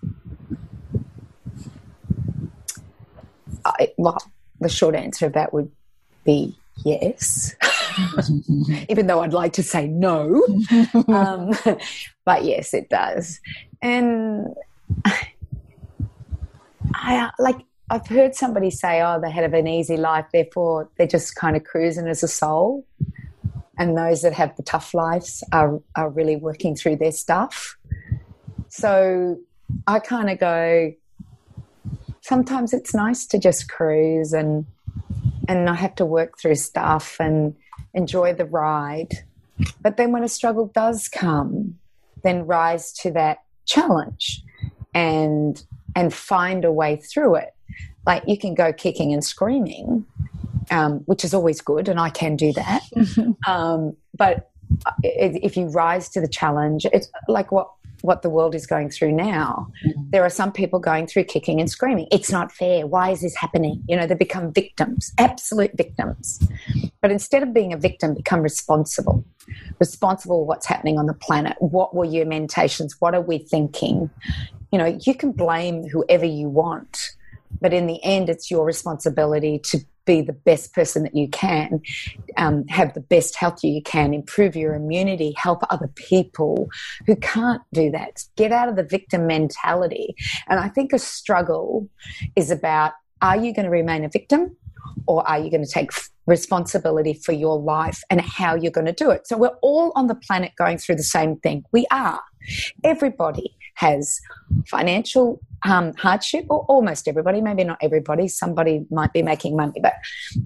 I, well, the short answer of that would be yes. [LAUGHS] even though I'd like to say no. [LAUGHS] um, [LAUGHS] but yes, it does. And I uh, like, I've heard somebody say, oh, they had an easy life, therefore they're just kind of cruising as a soul. And those that have the tough lives are, are really working through their stuff. So I kind of go, sometimes it's nice to just cruise and and not have to work through stuff and enjoy the ride. But then when a struggle does come, then rise to that challenge and and find a way through it. Like you can go kicking and screaming, um, which is always good, and I can do that. [LAUGHS] um, but if you rise to the challenge, it's like what what the world is going through now. Mm-hmm. There are some people going through kicking and screaming. It's not fair. Why is this happening? You know, they become victims, absolute victims. But instead of being a victim, become responsible. Responsible what's happening on the planet. What were your mentations? What are we thinking? You know, you can blame whoever you want, but in the end, it's your responsibility to be the best person that you can, um, have the best health you can, improve your immunity, help other people who can't do that. Get out of the victim mentality. And I think a struggle is about are you going to remain a victim or are you going to take responsibility for your life and how you're going to do it? So we're all on the planet going through the same thing. We are. Everybody has financial um, hardship, or almost everybody, maybe not everybody, somebody might be making money, but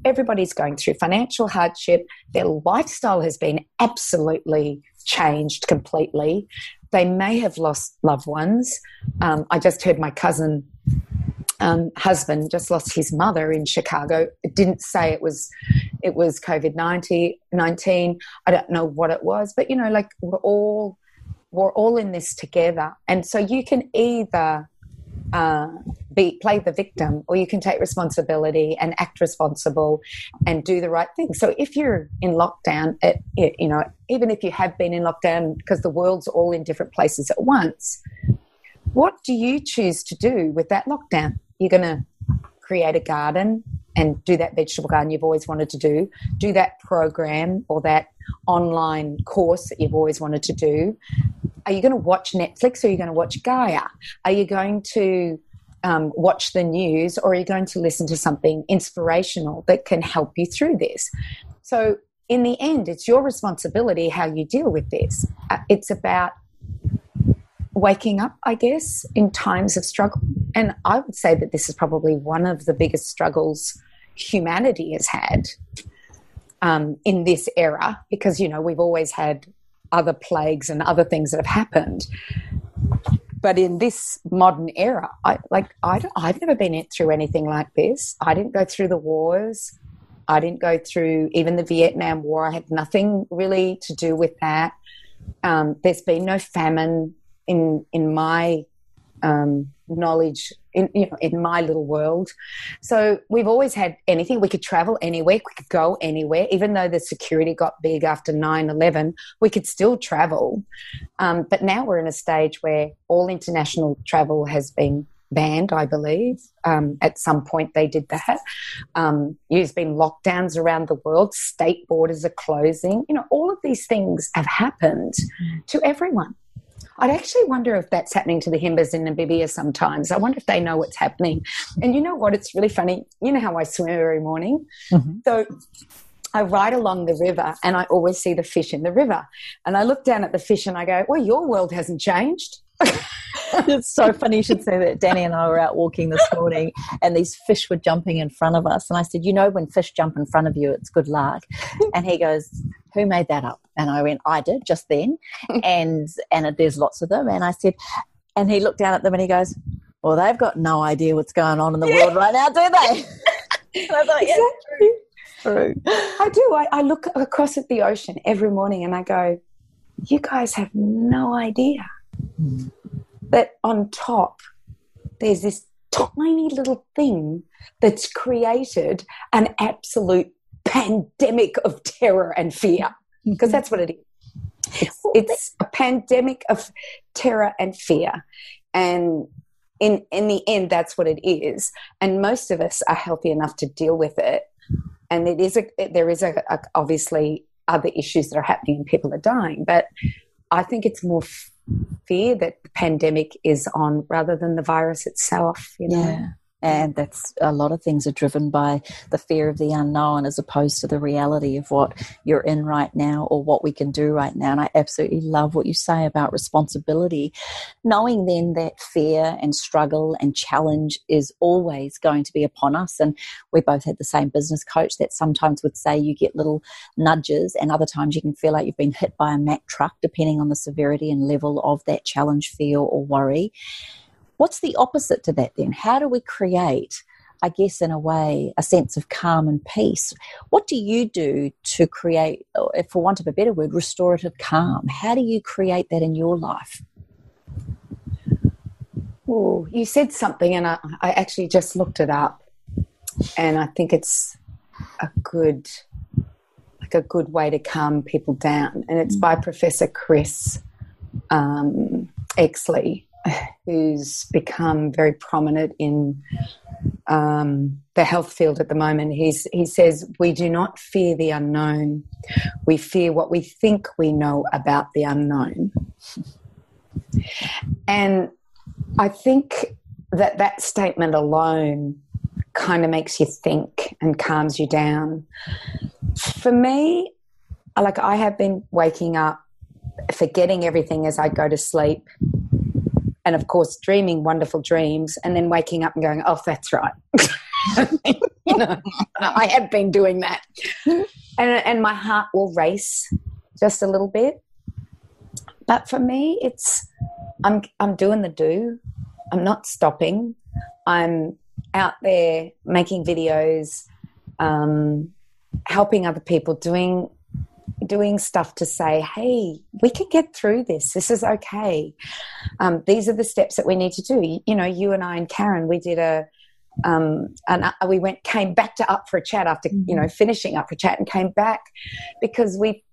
everybody's going through financial hardship. Their lifestyle has been absolutely changed completely. They may have lost loved ones. Um, I just heard my cousin um, husband just lost his mother in Chicago. It didn't say it was it was COVID nineteen. I don't know what it was, but you know, like we're all we're all in this together, and so you can either uh, be play the victim, or you can take responsibility and act responsible and do the right thing. So if you're in lockdown, it, it, you know, even if you have been in lockdown because the world's all in different places at once, what do you choose to do with that lockdown? You're going to create a garden and do that vegetable garden you've always wanted to do, do that program or that online course that you've always wanted to do, are you going to watch Netflix or are you going to watch Gaia? Are you going to um, watch the news or are you going to listen to something inspirational that can help you through this? So, in the end, it's your responsibility how you deal with this. Uh, it's about waking up, I guess, in times of struggle. And I would say that this is probably one of the biggest struggles humanity has had um, in this era because, you know, we've always had other plagues and other things that have happened. But in this modern era, I, like I I've never been through anything like this. I didn't go through the wars. I didn't go through even the Vietnam War. I had nothing really to do with that. Um, there's been no famine in in my um, knowledge in you know in my little world. So we've always had anything. We could travel anywhere. We could go anywhere. Even though the security got big after 9-11, we could still travel. Um, but now we're in a stage where all international travel has been banned, I believe. Um, at some point, they did that. Um, there's been lockdowns around the world. State borders are closing. You know, all of these things have happened to everyone. I'd actually wonder if that's happening to the Himbas in Namibia sometimes. I wonder if they know what's happening. And you know what? It's really funny. You know how I swim every morning? Mm-hmm. So I ride along the river and I always see the fish in the river. And I look down at the fish and I go, well, your world hasn't changed. It's so funny you should say that. Danny and I were out walking this morning and these fish were jumping in front of us. And I said, You know, when fish jump in front of you, it's good luck. And he goes, Who made that up? And I went, I did just then. and and there's lots of them. And I said, and he looked down at them and he goes, Well, they've got no idea what's going on in the yeah. world right now, do they? [LAUGHS] I thought, exactly. yeah, true. I do. I, I look across at the ocean every morning and I go, You guys have no idea that on top there's this tiny little thing that's created an absolute pandemic of terror and fear mm-hmm. because that's what it is. It's, it's a pandemic of terror and fear. And in in the end that's what it is. And most of us are healthy enough to deal with it. And it is a there is a, a obviously other issues that are happening and people are dying. But i think it's more fear that the pandemic is on rather than the virus itself, you know. Yeah. Mm. And that's a lot of things are driven by the fear of the unknown as opposed to the reality of what you're in right now or what we can do right now. And I absolutely love what you say about responsibility, knowing then that fear and struggle and challenge is always going to be upon us. And we both had the same business coach that sometimes would say you get little nudges, and other times you can feel like you've been hit by a Mack truck, depending on the severity and level of that challenge, fear, or worry. What's the opposite to that then? How do we create, I guess, in a way, a sense of calm and peace? What do you do to create, for want of a better word, restorative calm? How do you create that in your life? Oh, you said something, and I, I actually just looked it up, and I think it's a good, like a good way to calm people down, and it's by Professor Chris um, Exley, who's become very prominent in um, the health field at the moment. He's, he says, We do not fear the unknown, we fear what we think we know about the unknown. And I think that that statement alone kind of makes you think and calms you down. For me, like I have been waking up, forgetting everything as I go to sleep, and of course dreaming wonderful dreams and then waking up and going oh that's right. [LAUGHS] You know i have been doing that. And, and my heart will race just a little bit. But for me it's i'm i'm doing the do. I'm not stopping. I'm out there making videos um, helping other people doing doing stuff to say, hey, we can get through this. This is okay. Um, these are the steps that we need to do. You know, you and I and Karen, we did a, um, and uh, we went, came back to up for a chat after, you know, mm-hmm. finishing up for a chat and came back because we,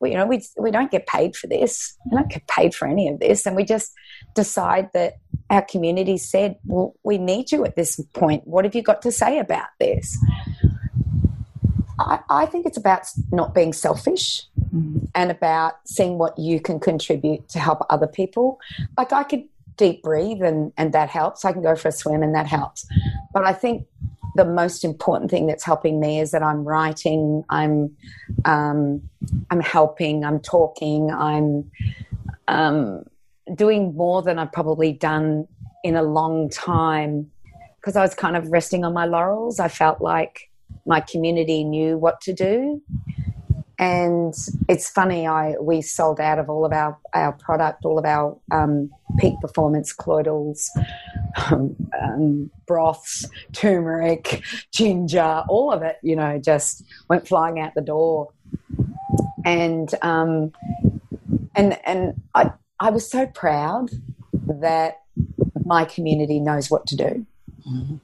we, you know, we, we don't get paid for this. We don't get paid for any of this. And we just decide that our community said, well, we need you at this point. What have you got to say about this? I, I think it's about not being selfish mm. and about seeing what you can contribute to help other people. Like I could deep breathe and, and that helps. I can go for a swim and that helps. But I think the most important thing that's helping me is that I'm writing, I'm um, I'm helping, I'm talking, I'm um, doing more than I've probably done in a long time because I was kind of resting on my laurels. I felt like my community knew what to do. And it's funny, I we sold out of all of our, our product, all of our um, peak performance colloidals, um, um, broths, turmeric, ginger, all of it, you know, just went flying out the door. And um, and and I I was so proud that my community knows what to do. Mm-hmm.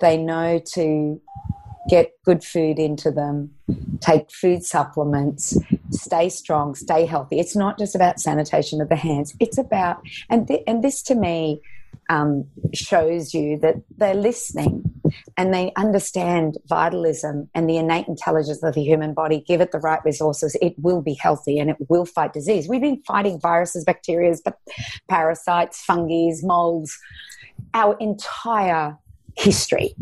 They know to get good food into them, take food supplements, stay strong, stay healthy. It's not just about sanitation of the hands. It's about and th- and this to me um, shows you that they're listening and they understand vitalism and the innate intelligence of the human body. Give it the right resources, it will be healthy and it will fight disease. We've been fighting viruses, bacteria, parasites, fungi, molds our entire history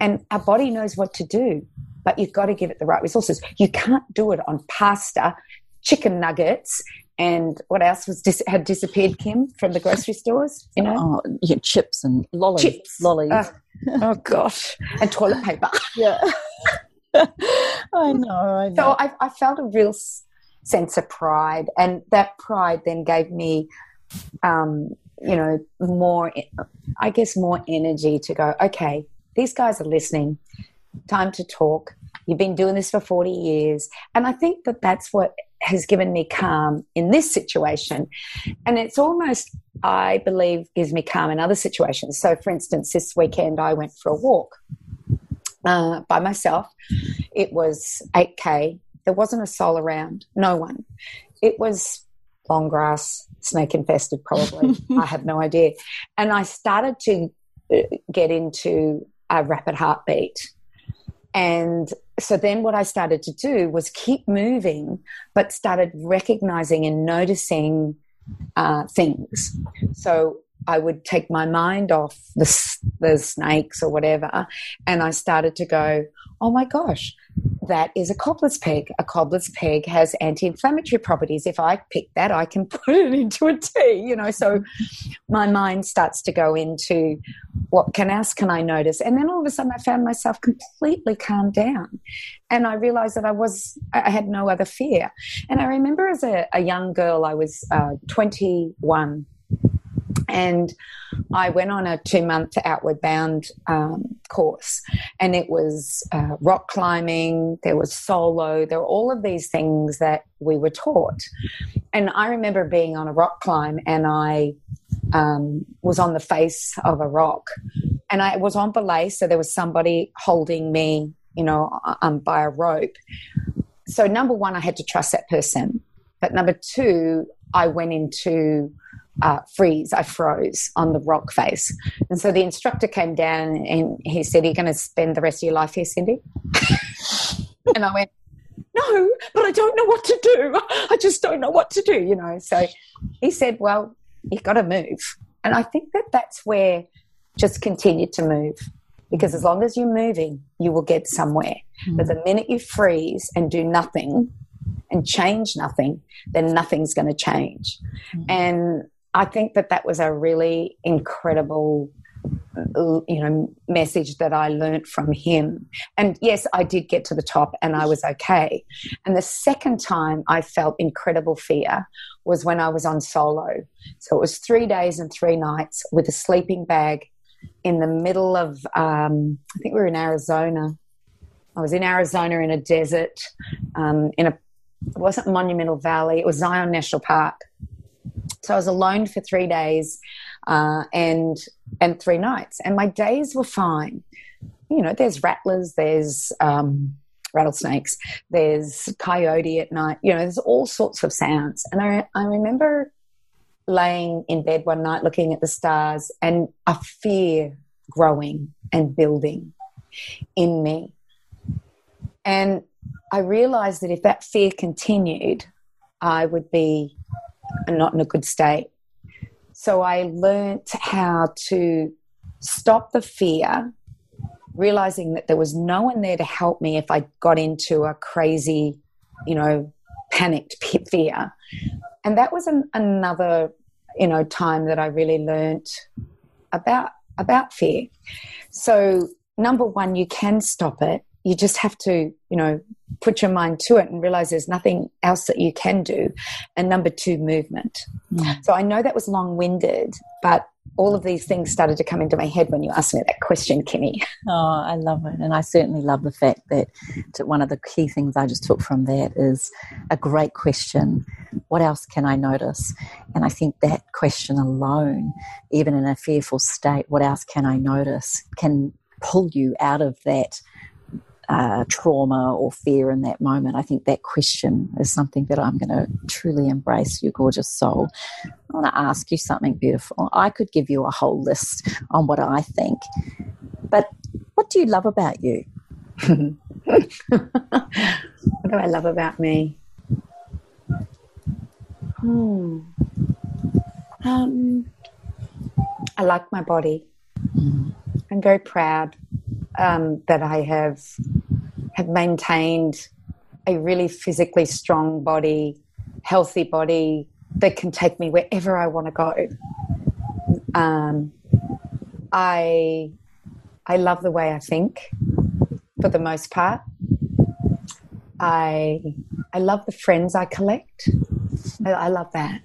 and our body knows what to do, but you've got to give it the right resources. You can't do it on pasta, chicken nuggets, and what else was dis- had disappeared, Kim, from the grocery stores? You know, oh, yeah, chips and lollies, chips, lollies. Uh, oh gosh, and toilet paper. [LAUGHS] yeah, [LAUGHS] I know. I know. So I, I felt a real sense of pride, and that pride then gave me, um, you know, more, I guess, more energy to go. Okay, these guys are listening. Time to talk. You've been doing this for 40 years. And I think that that's what has given me calm in this situation. And it's almost, I believe, gives me calm in other situations. So, for instance, this weekend I went for a walk uh, by myself. It was 8K. There wasn't a soul around, no one. It was long grass, snake infested, probably. [LAUGHS] I have no idea. And I started to uh, get into a rapid heartbeat. And so then what I started to do was keep moving, but started recognizing and noticing uh, things. So I would take my mind off the, the snakes or whatever, and I started to go, oh my gosh, that is a cobbler's peg. A cobbler's peg has anti-inflammatory properties. If I pick that, I can [LAUGHS] put it into a tea, you know. So my mind starts to go into what can else can I notice? And then all of a sudden I found myself completely calmed down. And I realized that I was I had no other fear. And I remember as a, a young girl, I was uh, 21 and I went on a two month outward bound um, course, and it was uh, rock climbing, there was solo, there were all of these things that we were taught. And I remember being on a rock climb, and I um, was on the face of a rock, and I was on belay, so there was somebody holding me, you know, um, by a rope. So, number one, I had to trust that person. But number two, I went into uh, freeze. I froze on the rock face. And so the instructor came down and he said, Are you going to spend the rest of your life here, Cyndi? [LAUGHS] and I went, No, but I don't know what to do. I just don't know what to do, you know. So he said, Well, you've got to move. And I think that that's where just continue to move. Because as long as you're moving, you will get somewhere. Mm-hmm. But the minute you freeze and do nothing, and change nothing, then nothing's going to change. Mm-hmm. And I think that that was a really incredible you know message that I learnt from him. And yes, I did get to the top and I was okay. And the second time I felt incredible fear was when I was on solo. So it was 3 days and 3 nights with a sleeping bag in the middle of um, I think we were in Arizona. I was in Arizona in a desert um, in a it wasn't Monumental Valley, it was Zion National Park so I was alone for three days uh, and and three nights, and my days were fine. You know, there's rattlers, there's um, rattlesnakes, there's coyote at night. You know, there's all sorts of sounds, and I I remember laying in bed one night looking at the stars and a fear growing and building in me. And I realized that if that fear continued, I would be and not in a good state. So I learnt how to stop the fear, realizing that there was no one there to help me if I got into a crazy, you know, panicked [LAUGHS] fear. And that was an, another, you know, time that I really learnt about about fear. So number one, you can stop it. You just have to, you know, put your mind to it and realize there's nothing else that you can do. And number two, movement. Mm. So I know that was long winded, but all of these things started to come into my head when you asked me that question, Kimmy. [LAUGHS] Oh, I love it. And I certainly love the fact that one of the key things I just took from that is a great question. What else can I notice? And I think that question alone, even in a fearful state, what else can I notice, can pull you out of that uh, trauma or fear in that moment. I think that question is something that I'm going to truly embrace, your gorgeous soul. I want to ask you something beautiful. I could give you a whole list on what I think, but what do you love about you? [LAUGHS] what do I love about me? Hmm. Um, I like my body. Mm. I'm very proud um, that I have have maintained a really physically strong body, healthy body that can take me wherever I want to go. Um, I I love the way I think, for the most part. I I love the friends I collect. I, I love that.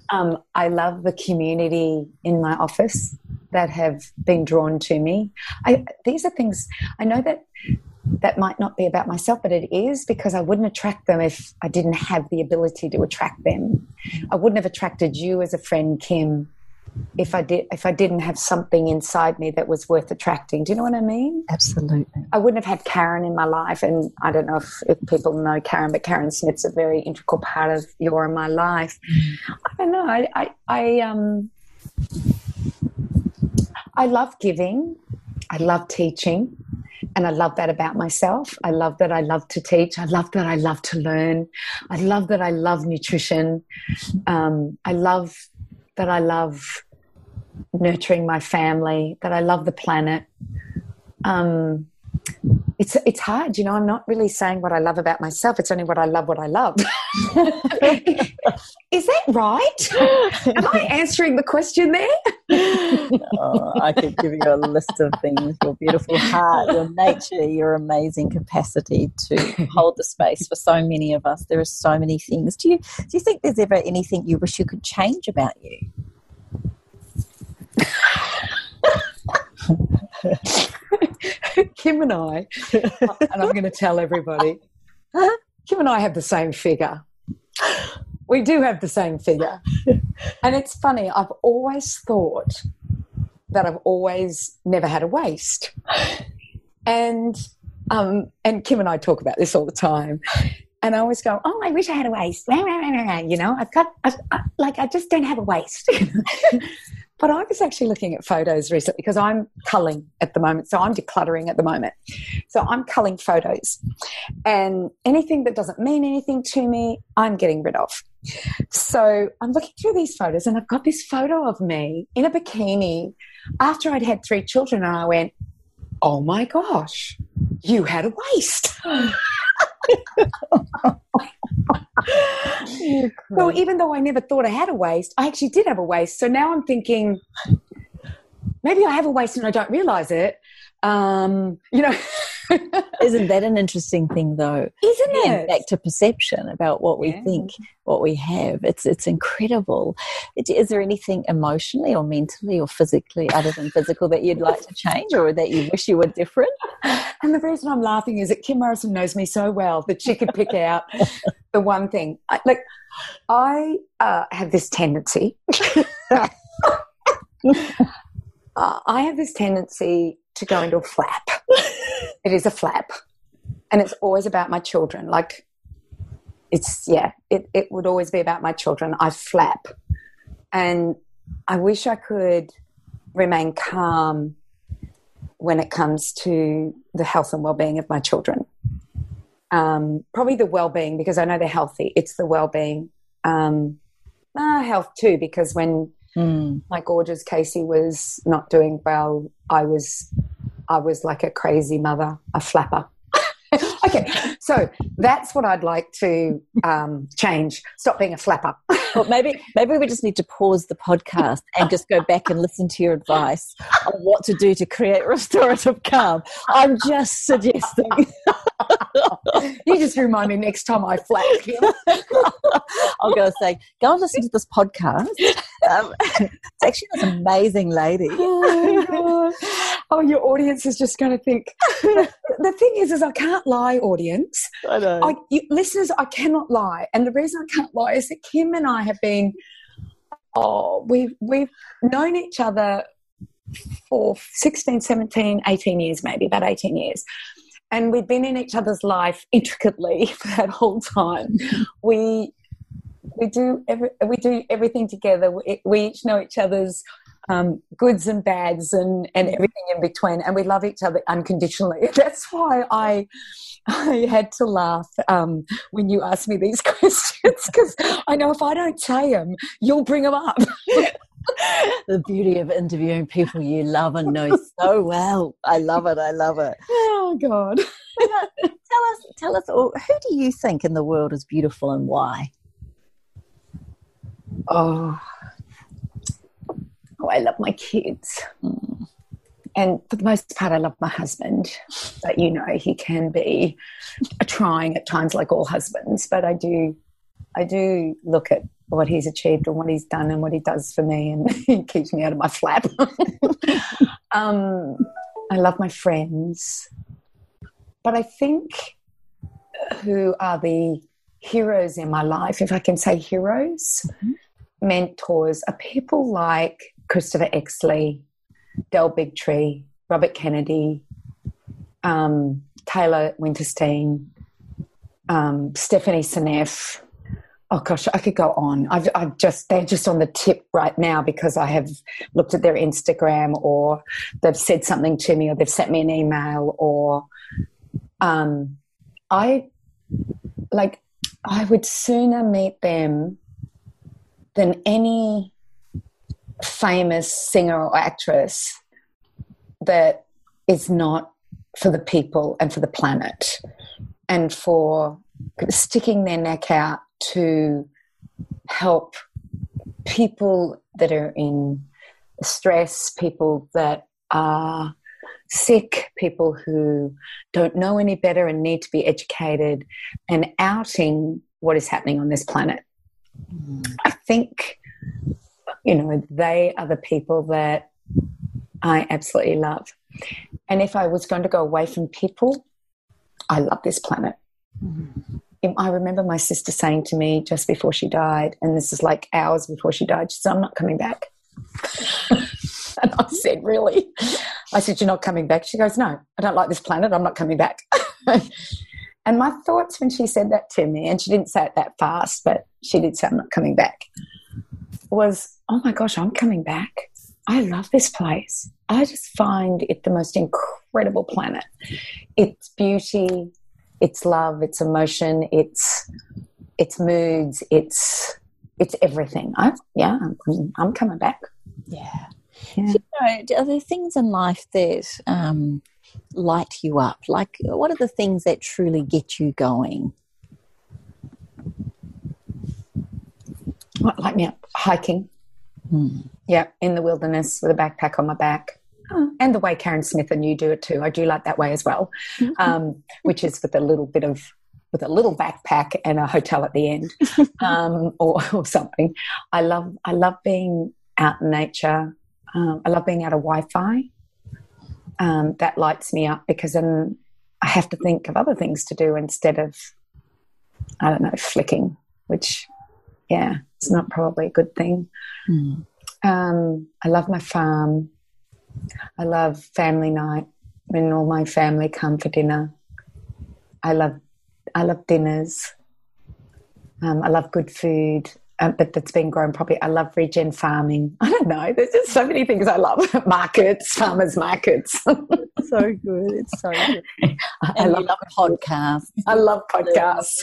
[LAUGHS] um, I love the community in my office that have been drawn to me. I, these are things I know that that might not be about myself, but it is because I wouldn't attract them if I didn't have the ability to attract them. I wouldn't have attracted you as a friend, Kim, if I did if I didn't have something inside me that was worth attracting. Do you know what I mean? Absolutely. I wouldn't have had Karen in my life, and I don't know if, if people know Karen, but Karen Smith's a very integral part of your and my life. I don't know. I I, I um I love giving. I love teaching. And I love that about myself. I love that I love to teach. I love that I love to learn. I love that I love nutrition. Um, I love that I love nurturing my family, that I love the planet. Um, it's it's hard, you know. I'm not really saying what I love about myself. It's only what I love, what I love. [LAUGHS] Is that right? Am I answering the question there? oh, I could give you a list of things: your beautiful heart, your nature, your amazing capacity to hold the space for so many of us. There are so many things. Do you do you think there's ever anything you wish you could change about you? [LAUGHS] Kim and I, [LAUGHS] and I'm going to tell everybody, Kim and I have the same figure. We do have the same figure. And it's funny, I've always thought that I've always never had a waist. And um, and Kim and I talk about this all the time. And I always go, oh, I wish I had a waist. [LAUGHS] You know, I've got, I've, I, like, I just don't have a waist. But I was actually looking at photos recently because I'm culling at the moment. So I'm decluttering at the moment. So I'm culling photos. And anything that doesn't mean anything to me, I'm getting rid of. So I'm looking through these photos and I've got this photo of me in a bikini after I'd had three children. And I went, oh my gosh, you had a waist. [GASPS] [LAUGHS] well, even though I never thought I had a waist, I actually did have a waist. So now I'm thinking, maybe I have a waist and I don't realize it. Um, you know. [LAUGHS] Isn't [LAUGHS] that an interesting thing, though? Isn't it? Back to perception about what we yeah. think, what we have. It's it's incredible. Is there anything emotionally or mentally or physically, other than physical, that you'd like to change or that you wish you were different? And the reason I'm laughing is that Kim Morrison knows me so well that she could pick out [LAUGHS] the one thing. I, like, I uh, have this tendency. uh, [LAUGHS] I have this tendency to go into a flap. It is a flap. And it's always about my children. Like, it's, yeah, it, it would always be about my children. I flap. And I wish I could remain calm when it comes to the health and well-being of my children. Um, probably the well-being because I know they're healthy. It's the well-being. Um, uh, health too, because when Mm. my gorgeous Casey was not doing well, I was I was like a crazy mother, a flapper. [LAUGHS] okay, so that's what I'd like to um, change. Stop being a flapper. Well, maybe maybe we just need to pause the podcast and just go back and listen to your advice on what to do to create restorative calm. I'm just suggesting. you just remind me next time I flap. I'm going to say, go and listen to this podcast. Um, [LAUGHS] it's actually this amazing lady. oh, Oh, your audience is just going to think. the thing is, is I can't lie, audience. I know. I, you, listeners, I cannot lie, and the reason I can't lie is that Kim and I have been. Oh, we've we've known each other for 16, 17, 18 years, maybe about 18 years. And we've been in each other's life intricately [LAUGHS] for that whole time. we we do every, we do everything together. We, we each know each other's um, goods and bads and, and everything in between, and we love each other unconditionally. [LAUGHS] That's why I I had to laugh um, when you asked me these [LAUGHS] questions because I know if I don't say them, you'll bring them up. [LAUGHS] the beauty of interviewing people you love and know so well. I love it. I love it. oh God! tell us, tell us, all, who do you think in the world is beautiful and why? Oh, oh I love my kids. And for the most part, I love my husband. But you know, he can be trying at times, like all husbands. But I do, I do look at what he's achieved and what he's done and what he does for me, and [LAUGHS] he keeps me out of my flap. [LAUGHS] um, I love my friends, but I think who are the heroes in my life, if I can say heroes, mentors, are people like Christopher Exley, Del Bigtree, Robert Kennedy, um, Taylor Winterstein, um, Stephanie Seneff. Oh gosh, I could go on. I've, I've just they're just on the tip right now because I have looked at their Instagram or they've said something to me or they've sent me an email or um, I like I would sooner meet them than any famous singer or actress that is not for the people and for the planet and for sticking their neck out to help people that are in stress, people that are sick, people who don't know any better and need to be educated, and outing what is happening on this planet. Mm. I think, you know, they are the people that I absolutely love. And if I was going to go away from people, I love this planet. Mm-hmm. I remember my sister saying to me just before she died, and this is like hours before she died, she said, I'm not coming back. [LAUGHS] and I said, Really? I said, You're not coming back? She goes, No, I don't like this planet. I'm not coming back. [LAUGHS] and my thoughts when she said that to me, and she didn't say it that fast, but she did say, I'm not coming back, was, Oh my gosh, I'm coming back. I love this place. I just find it the most incredible planet. Its beauty, its love, its emotion, its its moods, its it's everything. I yeah, I'm, I'm coming back. Yeah. Yeah. You know, are there things in life that um, light you up? Like, what are the things that truly get you going? What, Light me up. Hiking. Hmm. Yeah, in the wilderness with a backpack on my back. Oh, And the way Karen Smith and you do it too. I do like that way as well, um, which is with a little bit of with a little backpack and a hotel at the end, [LAUGHS] um, or, or something. I love I love being out in nature. Um, I love being out of Wi-Fi. Um, that lights me up because then I have to think of other things to do instead of I don't know flicking, which yeah, it's not probably a good thing. Hmm. Um, I love my farm. I love family night when all my family come for dinner. I love I love dinners. Um, I love good food, uh, but that's been grown properly. I love regen farming. [LAUGHS] I don't know. There's just so many things I love. [LAUGHS] markets, farmers markets. [LAUGHS] so good. It's so good. I And love love podcasts. I love podcasts.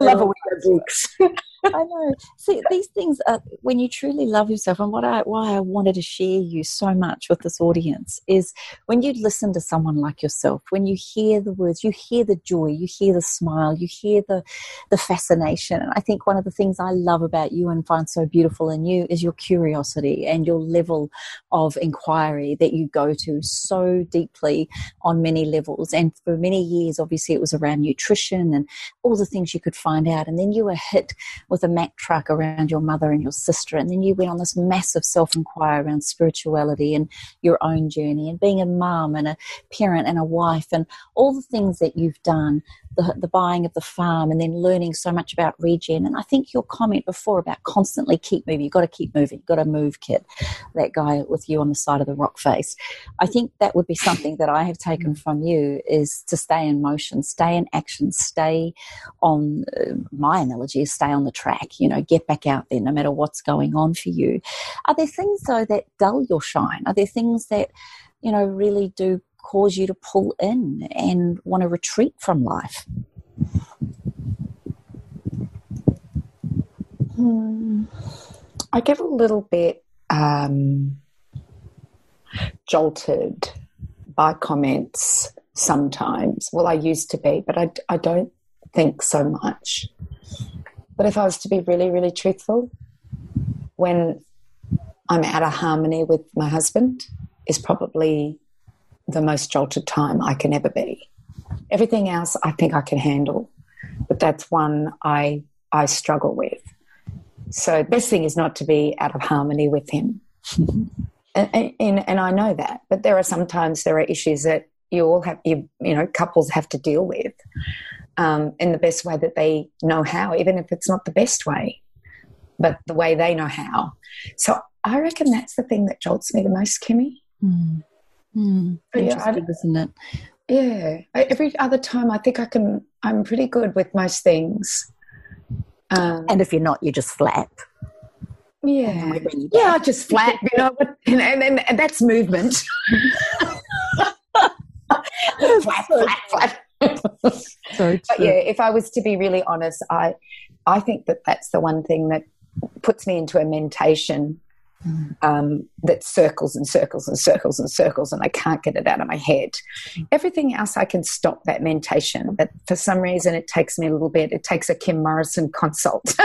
I love audiobooks. I know. See, these things are when you truly love yourself, and what I why I wanted to share you so much with this audience is when you listen to someone like yourself, when you hear the words, you hear the joy, you hear the smile, you hear the the fascination. And I think one of the things I love about you and find so beautiful in you is your curiosity and your level of inquiry that you go to so deeply on many levels. And for many years, obviously, it was around nutrition and all the things you could find out. And then you were hit with a Mack truck around your mother and your sister. And then you went on this massive self inquiry around spirituality and your own journey and being a mum and a parent and a wife and all the things that you've done the, the buying of the farm and then learning so much about regen. And I think your comment before about constantly keep moving, you've got to keep moving, you've got to move, Kit, that guy with you on the side of the rock face. I think that would be something that I have taken from you is to stay in motion, stay in action, stay on, uh, my analogy is stay on the track, you know, get back out there no matter what's going on for you. Are there things though that dull your shine? Are there things that, you know, really do cause you to pull in and want to retreat from life? Hmm. I get a little bit um, jolted by comments sometimes. Well, I used to be, but I, I don't think so much. But if I was to be really, really truthful, when I'm out of harmony with my husband, is probably the most jolted time I can ever be. Everything else I think I can handle, but that's one I I struggle with. So best thing is not to be out of harmony with him. [LAUGHS] and, and, and I know that, but there are sometimes there are issues that you all have you you know couples have to deal with um, in the best way that they know how, even if it's not the best way, but the way they know how. So I reckon that's the thing that jolts me the most, Kimmy. Mm. Mm, interesting, yeah, isn't it? Yeah. Every other time, I think I can. I'm pretty good with most things. Um, and if you're not, you just flap. Yeah. Yeah, I just flap. You know, and, and, and that's movement. [LAUGHS] flap, flap, flap. [LAUGHS] so but yeah, if I was to be really honest, I I think that that's the one thing that puts me into a mentation um, that circles and circles and circles and circles, and I can't get it out of my head. Everything else, I can stop that mentation, but for some reason, it takes me a little bit. It takes a Kim Morrison consult. [LAUGHS]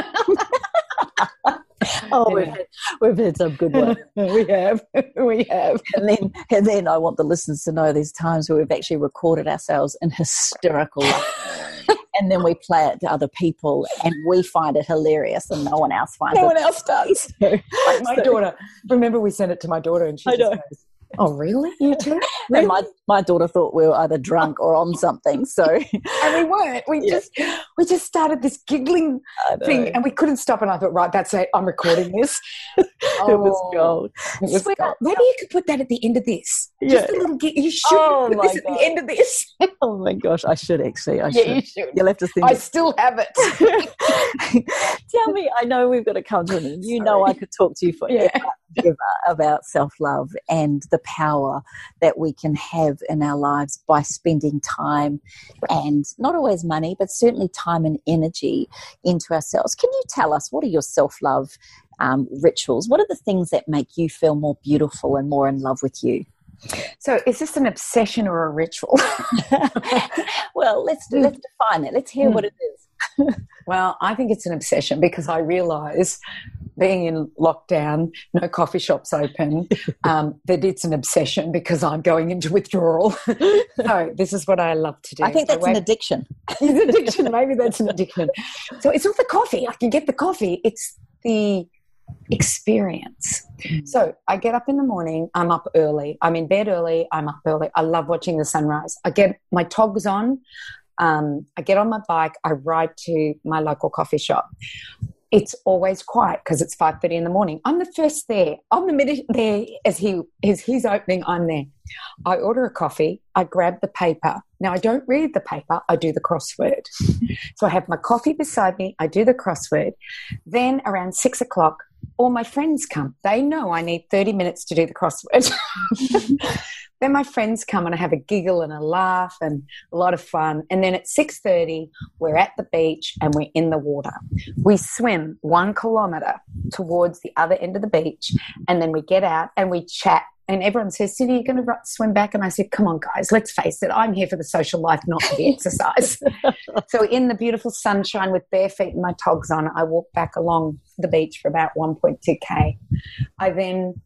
oh, we've had, we've had some good ones. [LAUGHS] we have, [LAUGHS] we have. And then, and then I want the listeners to know these times where we've actually recorded ourselves in hysterical and then we play it to other people and we find it hilarious and no one else finds no it. No one else does. [LAUGHS] like my so, daughter, remember we sent it to my daughter and she just goes, Oh, really? You too? Really? [LAUGHS] And my, my daughter thought we were either drunk or on something. So, [LAUGHS] and we weren't. We yeah. just we just started this giggling thing, and we couldn't stop. And I thought, right, that's it. I'm recording this. oh, [LAUGHS] it was oh. gold. It was gold. Maybe you could put that at the end of this. Yeah. Just a little. Gig. You should oh put this God. at the end of this. oh my gosh, I should actually. I yeah, should. you should. You'll have to think. I still have it. Tell me, I know we've got to come to an end. You know, I could talk to you for yeah about self love and the power that we can have in our lives by spending time and not always money, but certainly time and energy into ourselves. Can you tell us what are your self love um, rituals? What are the things that make you feel more beautiful and more in love with you? So, is this an obsession or a ritual? [LAUGHS] well, let's let's define it. Let's hear what it is. [LAUGHS] well, I think it's an obsession because I realize being in lockdown, no coffee shops open, [LAUGHS] um, that it's an obsession because I'm going into withdrawal. [LAUGHS] so this is what I love to do. I think that's an addiction. [LAUGHS] it's an addiction. Maybe that's an addiction. So it's not the coffee. I can get the coffee. It's the experience. Mm. So I get up in the morning, I'm up early. I'm in bed early, I'm up early. I love watching the sunrise. I get my togs on, um, I get on my bike, I ride to my local coffee shop it's always quiet because it's 5.30 in the morning. I'm the first there. I'm the minute there as he as he's opening i'm there. I order a coffee i grab the paper. Now i don't read the paper i do the crossword. So i have my coffee beside me i do the crossword. Then around six o'clock all my friends come. They know i need 30 minutes to do the crossword [LAUGHS] then my friends come and I have a giggle and a laugh and a lot of fun. And then at 6.30, we're at the beach and we're in the water. We swim one kilometre towards the other end of the beach and then we get out and we chat and everyone says, Cyndi, you're going to swim back? And I said, come on, guys, let's face it. I'm here for the social life, not for the [LAUGHS] exercise. so in the beautiful sunshine with bare feet and my togs on, I walk back along the beach for about 1.2K. I then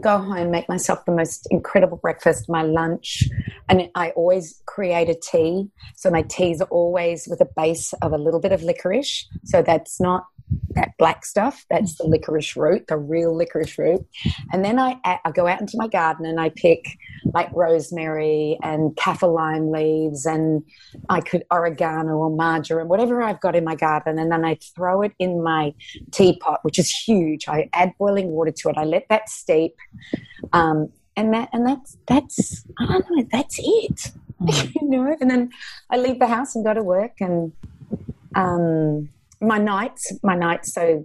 go home, make myself the most incredible breakfast, my lunch, and I always create a tea. So my teas are always with a base of a little bit of licorice. So that's not that black stuff. That's the licorice root, the real licorice root. And then I, I go out into my garden and I pick like rosemary and kaffir lime leaves and I could oregano or marjoram, whatever I've got in my garden. And then I throw it in my teapot, which is huge. I add boiling water to it. I let that steep. Um, and that and that's that's I don't know, that's it. Mm. [LAUGHS] you know, and then I leave the house and go to work and um my nights, my nights. So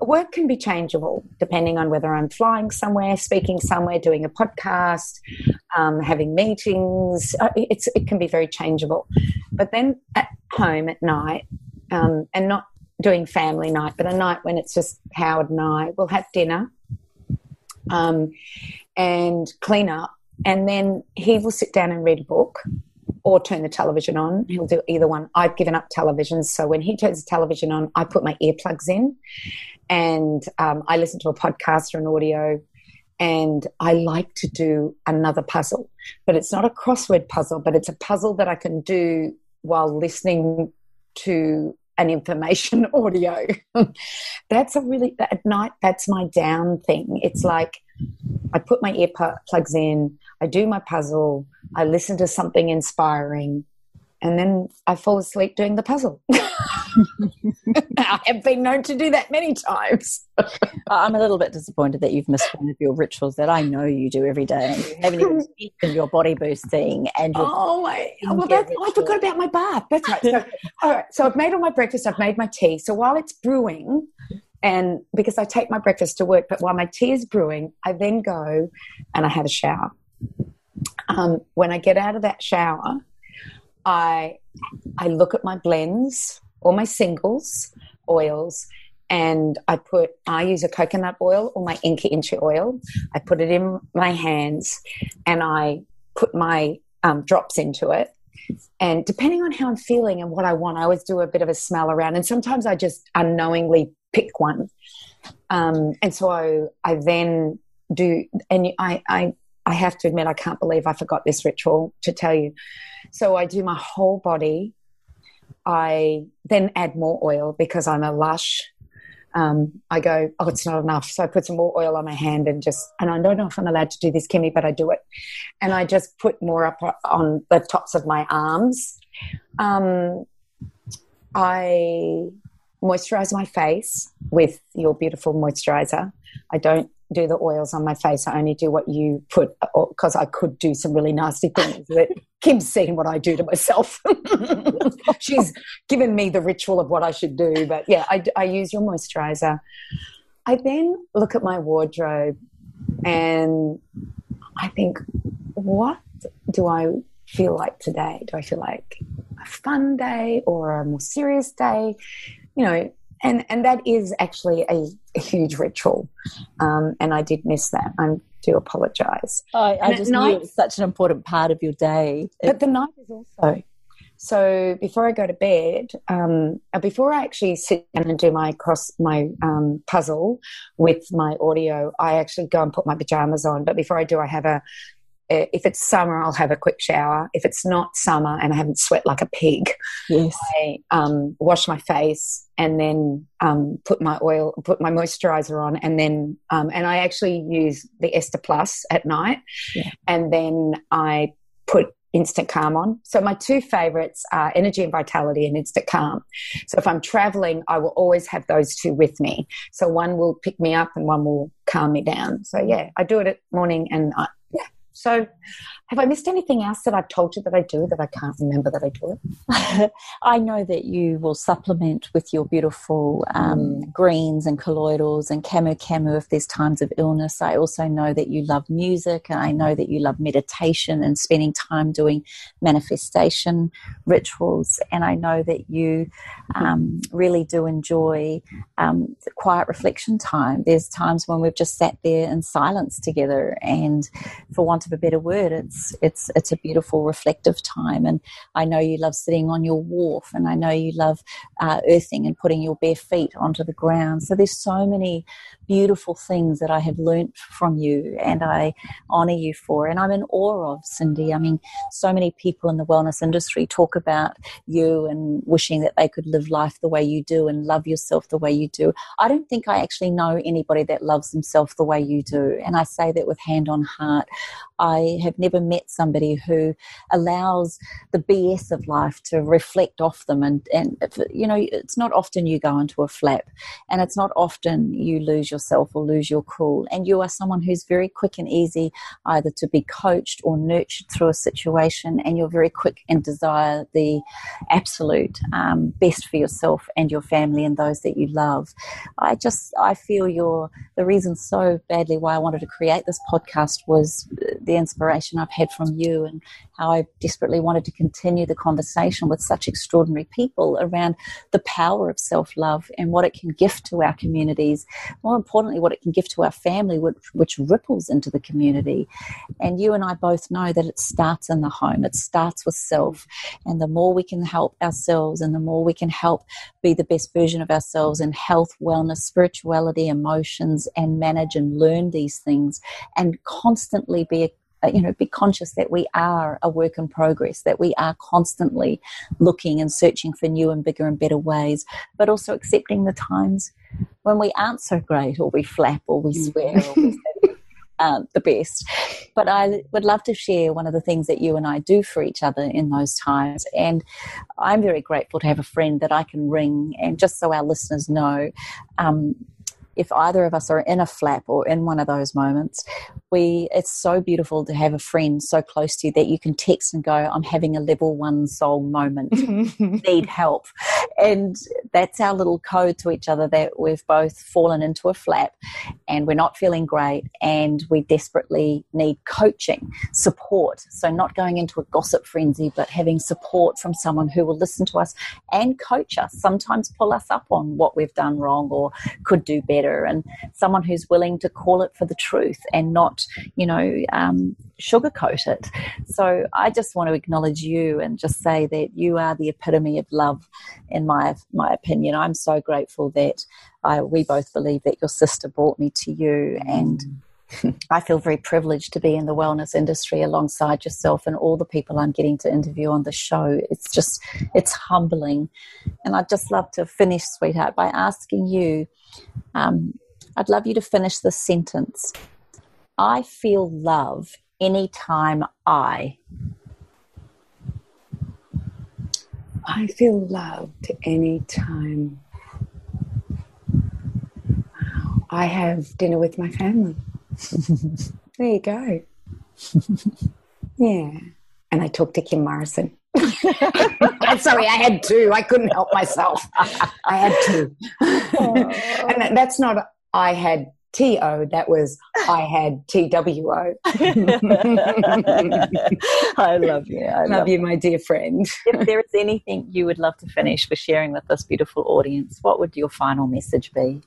work can be changeable depending on whether I'm flying somewhere, speaking somewhere, doing a podcast, um, having meetings. Uh, it's it can be very changeable. But then at home at night, um, and not doing family night, but a night when it's just Howard and I, we'll have dinner, um, and clean up, and then he will sit down and read a book or turn the television on. He'll do either one. I've given up television, so when he turns the television on, I put my earplugs in, and um, I listen to a podcast or an audio. And I like to do another puzzle, but it's not a crossword puzzle, but it's a puzzle that I can do while listening to an information [LAUGHS] audio. that's a really at night. That's my down thing. It's like I put my earplugs in, I do my puzzle, I listen to something inspiring, and then I fall asleep doing the puzzle. [LAUGHS] I have been known to do that many times. I'm a little bit disappointed that you've missed one of your rituals that I know you do every day. And you haven't even [LAUGHS] mentioned your body boosting and your oh my! Well, that, I forgot about my bath. That's right. So, [LAUGHS] all right. So I've made all my breakfast. I've made my tea. So while it's brewing, and because I take my breakfast to work, but while my tea is brewing, I then go and I have a shower. Um, when I get out of that shower, I I look at my blends or my singles oils, and I put I use a coconut oil or my Inca Inchi oil. I put it in my hands, and I put my um, drops into it. And depending on how I'm feeling and what I want, I always do a bit of a smell around. And sometimes I just unknowingly pick one. Um, and so I, I then do, and I, I, I have to admit, I can't believe I forgot this ritual to tell you. So I do my whole body. I then add more oil because I'm a lush. Um, I go, oh, it's not enough. So I put some more oil on my hand and just, and I don't know if I'm allowed to do this, Kimmy, but I do it. And I just put more up on the tops of my arms. Um, I moisturize my face with your beautiful moisturizer. I don't do the oils on my face. I only do what you put because I could do some really nasty things. But [LAUGHS] Kim's seen what I do to myself. [LAUGHS] She's given me the ritual of what I should do. But yeah, I, I use your moisturizer. I then look at my wardrobe and I think, what do I feel like today? Do I feel like a fun day or a more serious day? you know, and and that is actually a, a huge ritual, um, and I did miss that. I do apologise. I, I just night, knew it was such an important part of your day. But the night is also. So before I go to bed, um, uh, before I actually sit down and do my cross my um, puzzle with my audio, I actually go and put my pajamas on. But before I do, I have a if it's summer, I'll have a quick shower. If it's not summer and I haven't sweat like a pig, yes. I um, wash my face and then um, put my oil, put my moisturizer on, and then um, and I actually use the Esther Plus at night, yeah. and then I put Instant Calm on. So my two favorites are Energy and Vitality and Instant Calm. So if I'm traveling, I will always have those two with me. So one will pick me up and one will calm me down. So yeah, I do it at morning and night. So have I missed anything else that I've told you that I do that I can't remember that I do it? [LAUGHS] I know that you will supplement with your beautiful um, mm. greens and colloidals and camu camu if there's times of illness. I also know that you love music and I know that you love meditation and spending time doing manifestation rituals. And I know that you um, really do enjoy um, quiet reflection time. There's times when we've just sat there in silence together, and for want of a better word, it's it's it's a beautiful reflective time. And I know you love sitting on your wharf, and I know you love uh, earthing and putting your bare feet onto the ground. So there's so many beautiful things that I have learnt from you, and I honour you for. And I'm in awe of Cyndi. I mean, so many people in the wellness industry talk about you and wishing that they could live life the way you do and love yourself the way you do. I don't think I actually know anybody that loves themselves the way you do. And I say that with hand on heart. I have never met somebody who allows the BS of life to reflect off them. And, and you know, it's not often you go into a flap and it's not often you lose yourself or lose your cool. And you are someone who's very quick and easy either to be coached or nurtured through a situation. And you're very quick and desire the absolute um, best for yourself and your family and those that you love. I just, I feel you're the reason so badly why I wanted to create this podcast was the inspiration I've had from you and how I desperately wanted to continue the conversation with such extraordinary people around the power of self love and what it can gift to our communities. More importantly, what it can gift to our family, which, which ripples into the community. And you and I both know that it starts in the home, it starts with self. And the more we can help ourselves and the more we can help be the best version of ourselves in health, wellness, spirituality, emotions, and manage and learn these things and constantly be you know, be conscious that we are a work in progress, that we are constantly looking and searching for new and bigger and better ways, but also accepting the times when we aren't so great or we flap or we mm. swear or we [LAUGHS] um, the best. But I would love to share one of the things that you and I do for each other in those times. And I'm very grateful to have a friend that I can ring. And just so our listeners know, um, if either of us are in a flap or in one of those moments, we it's so beautiful to have a friend so close to you that you can text and go, I'm having a level one soul moment, [LAUGHS] need help. And that's our little code to each other that we've both fallen into a flap and we're not feeling great and we desperately need coaching, support. So not going into a gossip frenzy, but having support from someone who will listen to us and coach us, sometimes pull us up on what we've done wrong or could do better better and someone who's willing to call it for the truth and not, you know, um, sugarcoat it. So I just want to acknowledge you and just say that you are the epitome of love, in my my opinion. I'm so grateful that I, we both believe that your sister brought me to you and. I feel very privileged to be in the wellness industry alongside yourself and all the people I'm getting to interview on the show. It's just, it's humbling. And I'd just love to finish, sweetheart, by asking you um, I'd love you to finish this sentence. I feel love anytime I. I feel loved anytime I have dinner with my family. [LAUGHS] there you go. [LAUGHS] yeah. And I talked to Kim Morrison. [LAUGHS] I'm Sorry, I had two. I couldn't help myself. I had two. and that's not I had T O. That was I had T W O. I love you. I love, love you, my dear friend. if there is anything you would love to finish with sharing with this beautiful audience, what would your final message be?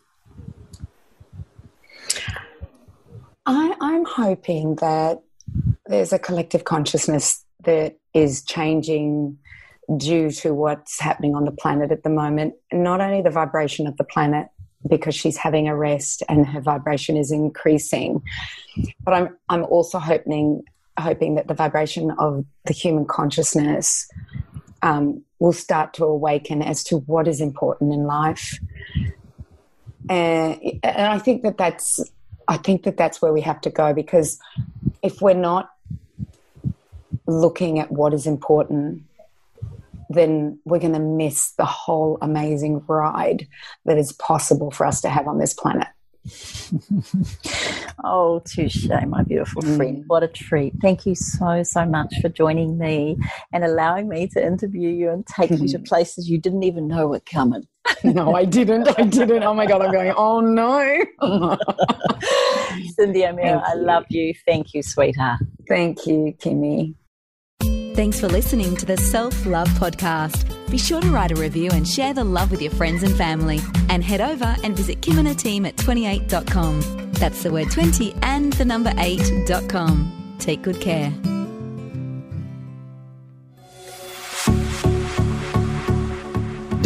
I, I'm hoping that there's a collective consciousness that is changing due to what's happening on the planet at the moment. Not only the vibration of the planet, because she's having a rest and her vibration is increasing, but I'm I'm also hoping hoping that the vibration of the human consciousness um, will start to awaken as to what is important in life. And, and I think that that's I think that that's where we have to go because if we're not looking at what is important, then we're going to miss the whole amazing ride that is possible for us to have on this planet. [LAUGHS] oh, touche, my beautiful mm. friend. What a treat. Thank you so, so much for joining me and allowing me to interview you and take you to [LAUGHS] places you didn't even know were coming. [LAUGHS] no, I didn't. I didn't. Oh my God, I'm going, oh no. [LAUGHS] Cyndi O'Meara, I love you. Thank you, sweetheart. Thank you, Kimmy. Thanks for listening to the Self Love Podcast. Be sure to write a review and share the love with your friends and family. And head over and visit Kim and her team at 28.com. That's the word 20 and the number 8.com. Take good care.